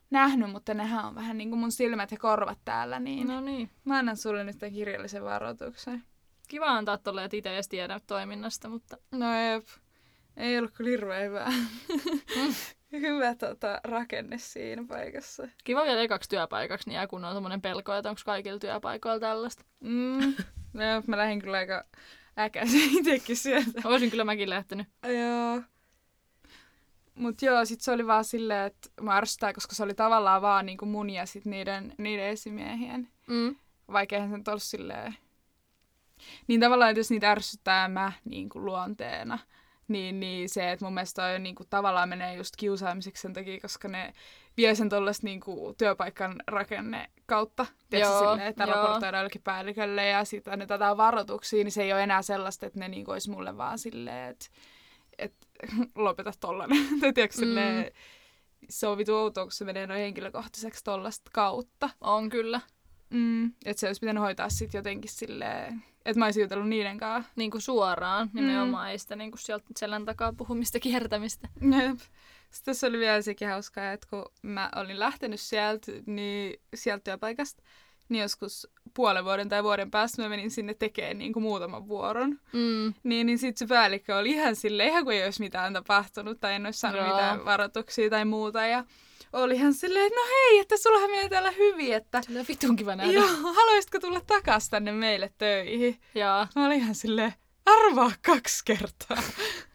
nähnyt, mutta nehän on vähän niinku mun silmät ja korvat täällä, niin No niin. mä annan sulle nyt tämän kirjallisen varoituksen. Kiva antaa tolle, että itse edes tiedä toiminnasta, mutta No jep. Ei ollut kyllä hirveän hyvä, Mm. hyvä tota, rakenne siinä paikassa. kiva vielä ekaksi työpaikaksi, niin jää kun on semmoinen pelko, että onko kaikilla työpaikoilla tällaista. Mm. No, mä lähdin kyllä aika äkäisen itsekin sieltä. Olisin kyllä mäkin lähtenyt. Joo. Mut joo, sit se oli vaan silleen, että mä ärsyttää, koska se oli tavallaan vaan niinku mun ja sit niiden, niiden esimiehien. Mm. Vaikka eihän se nyt ollut silleen... Niin tavallaan, että jos niitä ärsyttää mä niin kuin luonteena, niin, niin se, että mun mielestä toi niin kuin, tavallaan menee just kiusaamiseksi sen takia, koska ne vie sen tuollaista niin kuin, työpaikan rakenne kautta. Joo, silleen, että joo. raportoidaan jollekin päällikölle ja sitten annetaan varoituksia, niin se ei ole enää sellaista, että ne niin kuin, olisi mulle vaan silleen, että, että lopeta tollanen. tai tiedätkö, Mm. silleen, se on vitu outoa, kun se menee noin henkilökohtaiseksi tollasta kautta. On kyllä. Mm, että se olisi pitänyt hoitaa sitten jotenkin silleen, että mä olisin jutellut niiden kanssa. Niin kuin suoraan, nimenomaan ei sitä niin kuin sieltä selän takaa puhumista, kiertämistä. Jep. Sitten tässä oli vielä sekin hauskaa, että kun mä olin lähtenyt sieltä, niin sieltä työpaikasta, niin joskus puolen vuoden tai vuoden päästä mä menin sinne tekemään niin kuin muutaman vuoron. Mm. Niin, niin sitten se päällikkö oli ihan silleen, ihan kuin ei olisi mitään tapahtunut tai en olisi saanut Joo. mitään varoituksia tai muuta. Ja oli ihan silleen, että no hei, että sullahan menee täällä hyvin, että oli vitun kiva nähdä. joo, haluaisitko tulla takas tänne meille töihin? Joo. Mä olin ihan silleen, arvaa kaksi kertaa.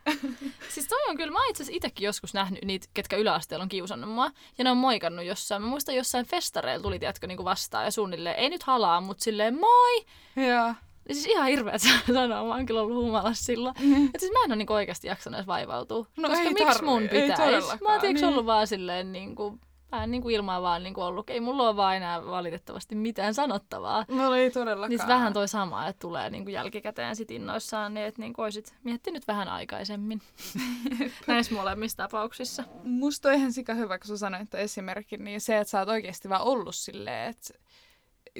Siis toi on kyllä, mä itse itsekin joskus nähnyt niitä, ketkä yläasteella on kiusannut mua. Ja ne on moikannut jossain. Mä muistan jossain festareilla tuli, tiedätkö, niinku vastaan ja suunnilleen, ei nyt halaa, mutta silleen moi. Joo. Siis ihan hirveet sanoa, mä oon kyllä ollut humalassa silloin. Et siis mä en ole niinku oikeasti jaksanut edes vaivautua. No koska ei miksi tarvi, mun pitäisi? Mä oon niin. ollut vaan silleen niinku, vähän niinku ilmaa vaan niinku ollut. Ei mulla ole vaan enää valitettavasti mitään sanottavaa. No ei todellakaan. Niin vähän toi sama, että tulee niinku jälkikäteen sit innoissaan, niin että niinku oisit miettinyt vähän aikaisemmin näissä molemmissa tapauksissa. Musta on ihan sika hyvä, kun sä sanoit tämän esimerkin, niin se, että sä oot oikeasti vaan ollut silleen, että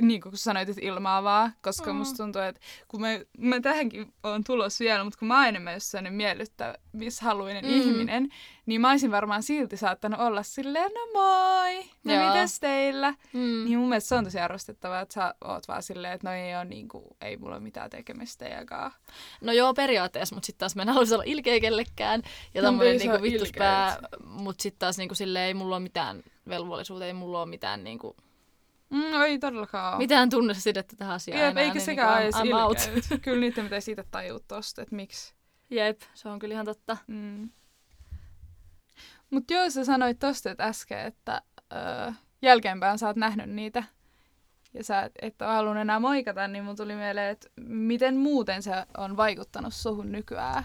niin kuin sanoit, että ilmaa vaan, koska Mm. musta tuntuu, että kun mä, mä tähänkin on tulos vielä, mutta kun mä oon enemmän jossain miellyttämishaluinen Mm. mm. ihminen, niin mä olisin varmaan silti saattanut olla silleen, no moi, no Joo. mites teillä? Mm. Niin mun mielestä se on tosi arvostettavaa, että sä oot vaan silleen, että no ei ole niinku, ei mulla ole mitään tekemistä jakaa. No joo, periaatteessa, mutta sitten taas mä en haluaisi olla ilkeä kellekään. Ja No, ei se niinku vittuspää, mutta sitten taas niinku silleen ei mulla ole mitään velvollisuutta, ei mulla ole mitään, niinku, Mm, ei todellakaan. mitään tunnesidettä tähän asiaan Jep, enää. eikä niin sekään ole edes niinku I'm out. ilkeä. Kyllä niitä pitäisi itse tajua tosta, että miksi. Jep, se on kyllä ihan totta. Mm. Mutta joo, sä sanoit tosta että äsken, että öö, jälkeenpäin sä oot nähnyt niitä ja sä et, et ole halunnut enää moikata, niin mun tuli mieleen, että miten muuten se on vaikuttanut suhun nykyään.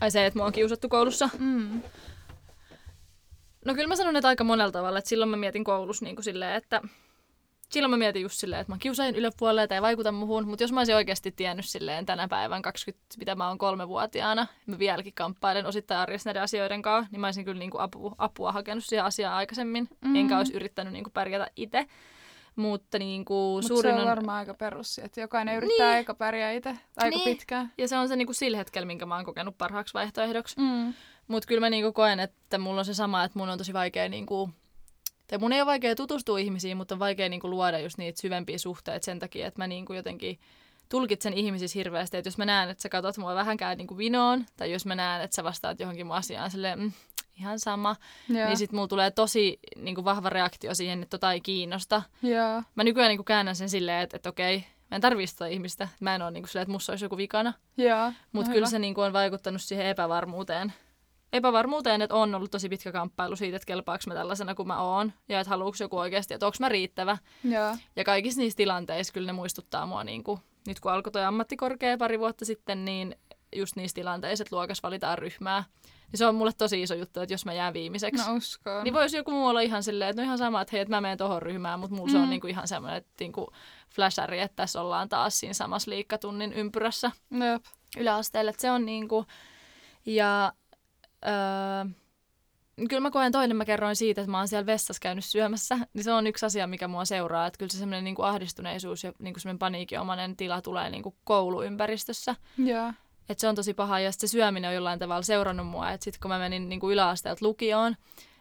Ai se, että mua on kiusattu koulussa. Mm. No kyllä mä sanon, että aika monella tavalla, että silloin mä mietin koulussa niin kuin silleen, että silloin mä mietin just silleen, että mä kiusain yläpuolelle tai ei vaikuta muhun, mutta jos mä olisin oikeasti tiennyt silleen tänä päivän 20, mitä mä oon kolmevuotiaana, mä vieläkin kamppailen osittain arjessa näiden asioiden kanssa, niin mä olisin kyllä niin kuin apua, apua hakenut siihen asiaan aikaisemmin, Mhm. mm. enkä olisi yrittänyt niin kuin pärjätä itse. Mutta niin kuin Mutta suurin se on on... varmaan aika perussi, että jokainen yrittää Niin. eka pärjää itse aika Niin. pitkään. Ja se on se niin kuin sillä hetkellä, minkä mä oon kokenut parhaaksi vaihtoehdoksi. Mm. Mutta kyllä mä niinku koen, että mulla on se sama, että mun on tosi vaikea niinku, tai mun ei ole vaikea tutustua ihmisiin, mutta on vaikea niinku luoda just niitä syvempiä suhteita sen takia, että mä niinku jotenkin tulkitsen ihmisissä hirveästi, että jos mä näen, että sä katsot mua vähänkään niinku vinoon, tai jos mä näen, että sä vastaat johonkin mun asiaan silleen, mm, ihan sama, Joo. niin sit mulla tulee tosi niinku vahva reaktio siihen, että tota ei kiinnosta. Joo. Mä nykyään niinku käännän sen silleen, että, että okei, mä en tarvii sitä ihmistä, mä en ole niinku silleen, että musta olisi joku vikana, mutta No kyllä hyvä. se niinku on vaikuttanut siihen epävarmuuteen. Epävarmuuteen, että on ollut tosi pitkä kamppailu siitä, että kelpaako mä tällaisena kuin mä oon. Ja että haluuks joku oikeasti, että onko mä riittävä. Joo. Ja kaikissa niissä tilanteissa kyllä ne muistuttaa mua, niin kuin, nyt kun alkoi toi ammattikorkea pari vuotta sitten, niin just niissä tilanteissa, että luokas valitaan ryhmää. Niin se on mulle tosi iso juttu, että jos mä jään viimeiseksi. No uskon. Niin voisi joku muu olla ihan silleen, että no ihan sama, että hei, että mä menen tohon ryhmään, mutta mulla se on Mm. niinku ihan semmoinen, että niinku flashari, että tässä ollaan taas siinä samassa liikkatunnin ympyrässä Jep. yläasteelle. Että se on niinku, ja öö, kyllä mä koen toinen, mä kerroin siitä, että mä oon siellä vessassa käynyt syömässä, niin se on yksi asia, mikä mua seuraa, että kyllä se semmoinen niinku ahdistuneisuus ja niinku semmoinen paniikinomainen tila tulee niinku kouluympäristössä. Joo. Että se on tosi paha ja se syöminen on jollain tavalla seurannut mua. Että sitten kun mä menin niinku yläasteelta lukioon,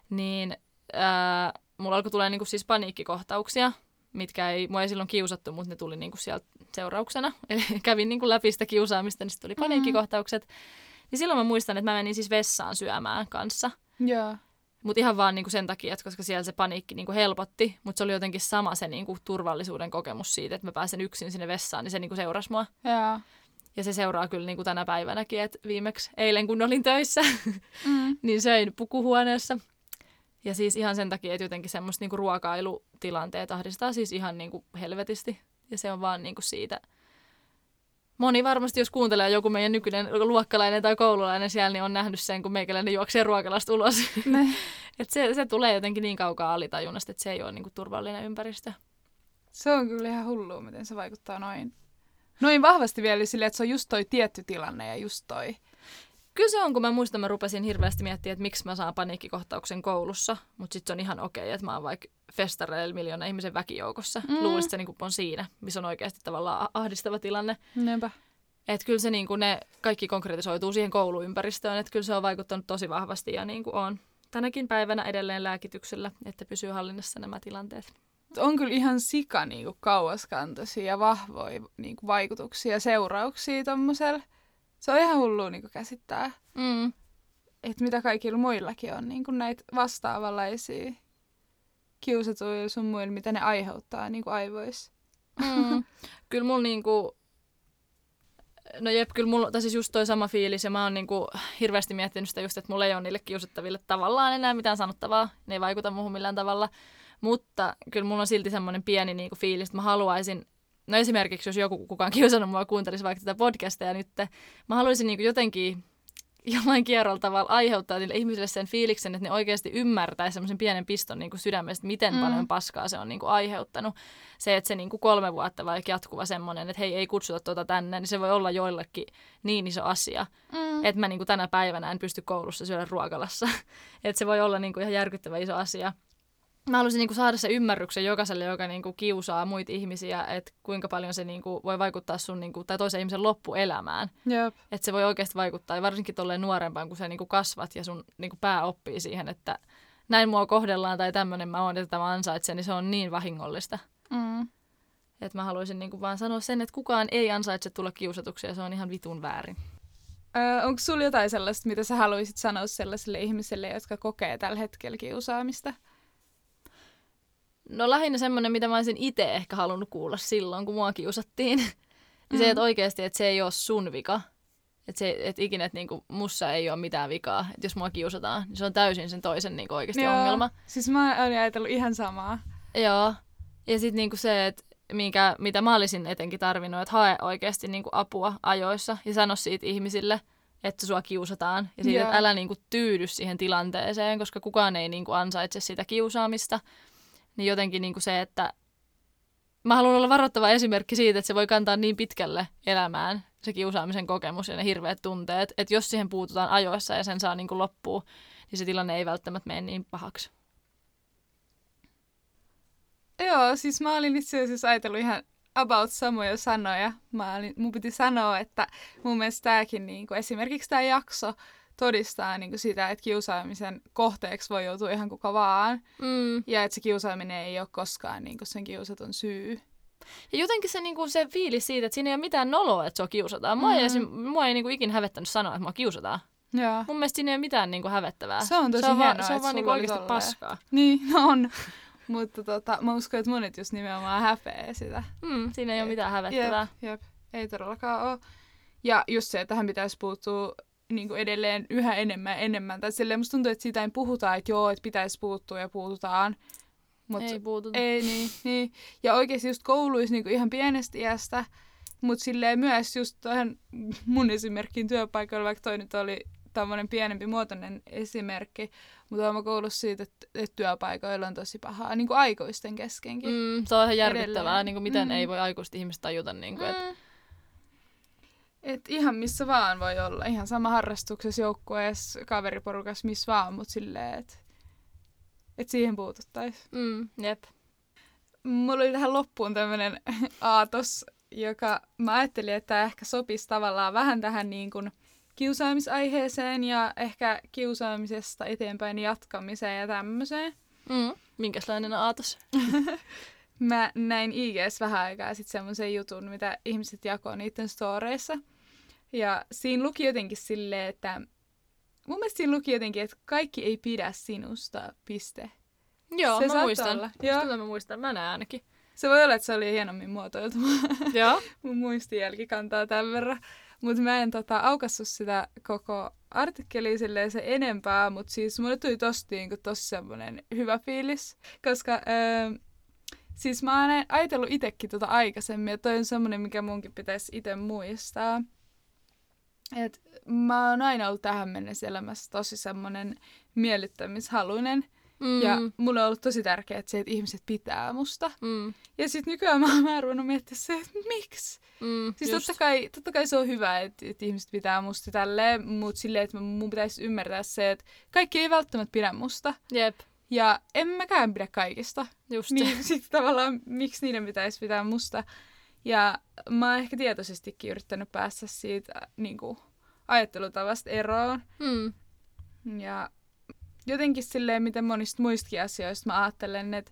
niin ää, mulla alkoi tulee niinku siis paniikkikohtauksia, mitkä ei, mua ei silloin kiusattu, mutta ne tuli niinku sieltä seurauksena. Eli kävin niinku läpi sitä kiusaamista, niin sitten tuli paniikkikohtaukset. Niin silloin mä muistan, että mä menin siis vessaan syömään kanssa. Joo. Mutta ihan vaan niinku sen takia, että koska siellä se paniikki niinku helpotti, mutta se oli jotenkin sama se niinku turvallisuuden kokemus siitä, että mä pääsen yksin sinne vessaan, niin se niinku seurasi mua. Joo. Ja se seuraa kyllä niin kuin tänä päivänäkin, että viimeksi eilen kun olin töissä, Mm. niin söin pukuhuoneessa. Ja siis ihan sen takia, että jotenkin semmoista niin ruokailutilanteet ahdistaa siis ihan niin kuin helvetisti. Ja se on vaan niin kuin siitä. Moni varmasti, jos kuuntelee joku meidän nykyinen luokkalainen tai koululainen siellä, niin on nähnyt sen, kun meikäläinen juoksee ruokalasta ulos. Et se, se tulee jotenkin niin kaukaa alitajunnasta, että se ei ole niin kuin turvallinen ympäristö. Se on kyllä ihan hullua, miten se vaikuttaa noin. Noin vahvasti vielä silleen, että se on just toi tietty tilanne ja just toi. Kyllä se on, kun mä muistan, mä rupesin hirveästi miettimään, että miksi mä saan paniikkikohtauksen koulussa, mutta sitten se on ihan okei, että mä oon vaikka festareilla miljoona ihmisen väkijoukossa. Mm. Luulisin, että se niinku on siinä, missä on oikeasti tavallaan ahdistava tilanne. Niinpä. Että kyllä se niinku ne kaikki konkretisoituu siihen kouluympäristöön, että kyllä se on vaikuttanut tosi vahvasti ja niin kuin on tänäkin päivänä edelleen lääkityksellä, että pysyy hallinnassa nämä tilanteet. on kyllä ihan sika niinku kauaskantoisia ja vahvoja niinku vaikutuksia ja seurauksia tommosella. Se on ihan hullua niinku käsittää. Mm. Että mitä kaikilla muillakin on niinku näitä vastaavanlaisia kiusatuilla sun muilla, mitä ne aiheuttaa niinku aivoissa. Mm. kyllä mulla niinku, no jep, kyllä mulla, tai siis just toi sama fiilis, ja mä oon niinku hirveästi miettinyt sitä just, että mulla ei ole niille kiusattaville tavallaan enää mitään sanottavaa, ne ei vaikuta muuhun millään tavalla, mutta kyllä mulla on silti semmoinen pieni niinku fiilis, että mä haluaisin, no esimerkiksi jos joku kukaan kiusannut mua kuuntelisi vaikka tätä podcastia nyt, mä haluaisin niinku jotenkin jollain kierrolla tavalla aiheuttaa niille ihmisille sen fiiliksen, että ne oikeasti ymmärtäisi semmoisen pienen piston niin kuin sydämestä, miten mm. paljon paskaa se on niin kuin aiheuttanut. Se, että se niin kuin kolme vuotta vaikka jatkuva semmoinen, että hei, ei kutsuta tuota tänne, niin se voi olla joillekin niin iso asia, mm. että mä niin kuin tänä päivänä en pysty koulussa syödä ruokalassa. että se voi olla niin kuin ihan järkyttävä iso asia mä haluaisin niinku saada se ymmärryksen jokaiselle, joka niinku kiusaa muita ihmisiä, että kuinka paljon se niinku voi vaikuttaa sun niinku, tai toisen ihmisen loppuelämään. Yep. Että se voi oikeasti vaikuttaa, ja varsinkin tolleen nuorempaan, kun sä niinku kasvat ja sun niinku pää oppii siihen, että näin mua kohdellaan tai tämmöinen mä oon, että tämä ansaitsen, niin se on niin vahingollista. Mm. Että mä haluaisin niinku vaan sanoa sen, että kukaan ei ansaitse tulla kiusatuksi ja se on ihan vitun väärin. Öö, onko sulla jotain sellaista, mitä sä haluaisit sanoa sellaisille ihmisille, jotka kokee tällä hetkellä kiusaamista? No lähinnä semmoinen, mitä mä olisin itse ehkä halunnut kuulla silloin, kun mua kiusattiin. mm. se, että oikeasti, että se ei ole sun vika. Että, se, että ikinä, että niinku, mussa ei ole mitään vikaa. Että jos mua kiusataan, niin se on täysin sen toisen niinku, oikeasti Joo. ongelma. Siis mä olin ajatellut ihan samaa. Joo. Ja sitten niinku se, että minkä, mitä mä olisin etenkin tarvinnut, että hae oikeasti niinku apua ajoissa ja sano siitä ihmisille, että sua kiusataan. Ja siitä, että älä niinku tyydy siihen tilanteeseen, koska kukaan ei niinku ansaitse sitä kiusaamista niin jotenkin niin kuin se, että mä haluan olla varoittava esimerkki siitä, että se voi kantaa niin pitkälle elämään se kiusaamisen kokemus ja ne hirveät tunteet, että jos siihen puututaan ajoissa ja sen saa niin kuin loppuun, niin se tilanne ei välttämättä mene niin pahaksi. Joo, siis mä olin itse asiassa ajatellut ihan about samoja sanoja. Mä olin, mun piti sanoa, että mun mielestä tämäkin, niin kuin, esimerkiksi tämä jakso, todistaa niin kuin sitä, että kiusaamisen kohteeksi voi joutua ihan kuka vaan. Mm. Ja että se kiusaaminen ei ole koskaan niin kuin sen kiusatun syy. Ja jotenkin se, niin kuin se fiilis siitä, että siinä ei ole mitään noloa, että se on kiusataan. Mua mm. ei, esim, mua ei niin kuin ikinä hävettänyt sanoa, että mua kiusataan. Ja. Mun mielestä siinä ei ole mitään niin kuin hävettävää. Se on tosi se on hienoa, va- Se on vaan niin oikeasti tolleen. paskaa. Niin, no on. Mutta tota, mä uskon, että monet just nimenomaan häpeää sitä. Mm, siinä ei ole mitään hävettävää. Jep, jep. Ei todellakaan ole. Ja just se, että tähän pitäisi puuttua niin kuin edelleen yhä enemmän ja enemmän. Tai silleen musta tuntuu, että siitä ei puhuta, että joo, että pitäisi puuttua ja puututaan. Mut ei puututa. Ei, niin, niin. Ja oikeasti just kouluissa niin ihan pienestä iästä, mutta silleen myös just tuohon mun esimerkkiin työpaikalla, vaikka toi nyt oli tämmöinen pienempi muotoinen esimerkki, mutta olen koulussa siitä, että, että työpaikoilla on tosi pahaa, niin kuin aikuisten keskenkin. Mm, se on ihan järkyttävää, niin kuin miten mm. ei voi aikuista ihmistä tajuta, niin kuin, mm. että et ihan missä vaan voi olla. Ihan sama harrastuksessa, joukkueessa, kaveriporukassa, missä vaan, mutta silleen, että et siihen puututtaisiin. Mm, jep. Mulla oli tähän loppuun tämmöinen aatos, joka mä ajattelin, että ehkä sopisi tavallaan vähän tähän niin kuin kiusaamisaiheeseen ja ehkä kiusaamisesta eteenpäin jatkamiseen ja tämmöiseen. Mm, minkälainen aatos? mä näin IGS vähän aikaa sitten semmoisen jutun, mitä ihmiset jakoo niiden storeissa. Ja siinä luki jotenkin silleen, että mun mielestä siinä luki jotenkin, että kaikki ei pidä sinusta, piste. Joo, se mä muistan. Olla. Joo. mä muistan, mä näen ainakin. Se voi olla, että se oli hienommin muotoiltu. Joo. mun muistijälki kantaa tämän verran. Mutta mä en tota, aukassut sitä koko artikkeliä silleen se enempää, mutta siis mulle tuli tosti niin tosi semmoinen hyvä fiilis, koska öö, siis mä oon ajatellut itsekin tota aikaisemmin, ja toi on semmoinen, mikä munkin pitäisi itse muistaa. Et mä oon aina ollut tähän mennessä elämässä tosi semmoinen miellyttämishaluinen. Mm. Ja mulle on ollut tosi tärkeää että se, että ihmiset pitää musta. Mm. Ja sitten nykyään mä oon ruvennut miettimään se, että miksi. Mm, siis totta kai, totta kai se on hyvä, että, että ihmiset pitää musta tälleen, mutta silleen, että mun pitäisi ymmärtää se, että kaikki ei välttämättä pidä musta. Jep. Ja en mäkään pidä kaikista. Just. Niin sitten tavallaan, miksi niiden pitäisi pitää musta. Ja mä oon ehkä tietoisestikin yrittänyt päästä siitä niin kuin, ajattelutavasta eroon. Mm. Ja jotenkin silleen, miten monista muistakin asioista mä ajattelen, että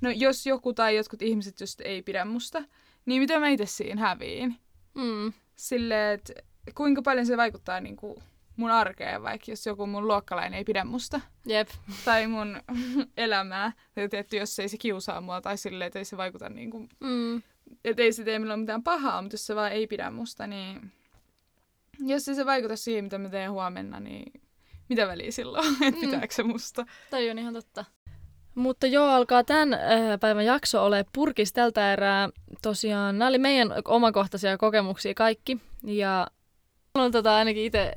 no jos joku tai jotkut ihmiset just ei pidä musta, niin mitä mä itse siinä häviin? Mm. Silleen, että kuinka paljon se vaikuttaa niin kuin mun arkeen, vaikka jos joku mun luokkalainen ei pidä musta. Jep. Tai mun elämää. Tietty, jos ei se kiusaa mua tai silleen, että ei se vaikuta niin kuin, Mm. Että ei se tee milloin mitään pahaa, mutta jos se vaan ei pidä musta, niin jos ei se vaikuta siihen, mitä mä teen huomenna, niin mitä väliä silloin, että Mm. pitääkö se musta. Toi on ihan totta. Mutta joo, alkaa tämän äh, päivän jakso ole purkis tältä erää. Tosiaan, nämä oli meidän omakohtaisia kokemuksia kaikki. Ja haluan tota ainakin itse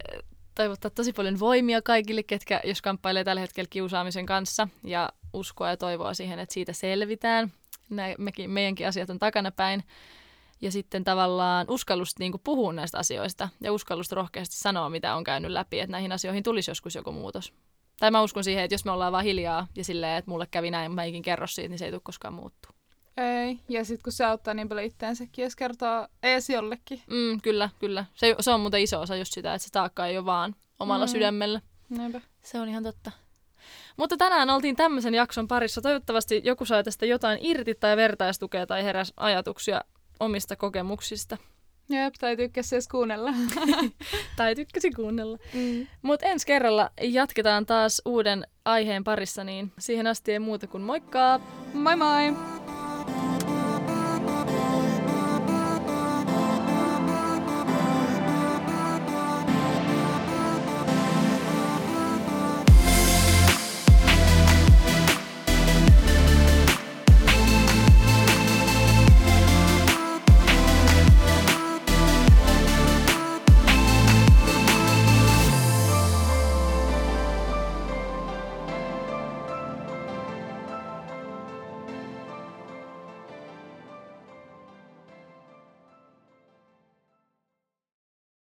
toivottaa tosi paljon voimia kaikille, ketkä jos kamppailee tällä hetkellä kiusaamisen kanssa. Ja uskoa ja toivoa siihen, että siitä selvitään. Nä, mekin, meidänkin asiat on takanapäin. Ja sitten tavallaan uskallusta niin puhua näistä asioista ja uskallusta rohkeasti sanoa, mitä on käynyt läpi, että näihin asioihin tulisi joskus joku muutos. Tai mä uskon siihen, että jos me ollaan vaan hiljaa ja silleen, että mulle kävi näin, mä ikin kerro siitä, niin se ei tule koskaan muuttua. Ei. Ja sitten kun se auttaa niin paljon itteensäkin, jos kertoo ees jollekin. Mm, kyllä, kyllä. Se, se on muuten iso osa just sitä, että se taakka ei ole vaan omalla mm. sydämellä. Näinpä. Se on ihan totta. Mutta tänään oltiin tämmöisen jakson parissa. Toivottavasti joku sai tästä jotain irti tai vertaistukea tai heräs ajatuksia omista kokemuksista. Jep, tai tykkäsi edes kuunnella. Tai tykkäsi kuunnella. Mm. Mutta ensi kerralla jatketaan taas uuden aiheen parissa, niin siihen asti ei muuta kuin moikkaa! moi moi!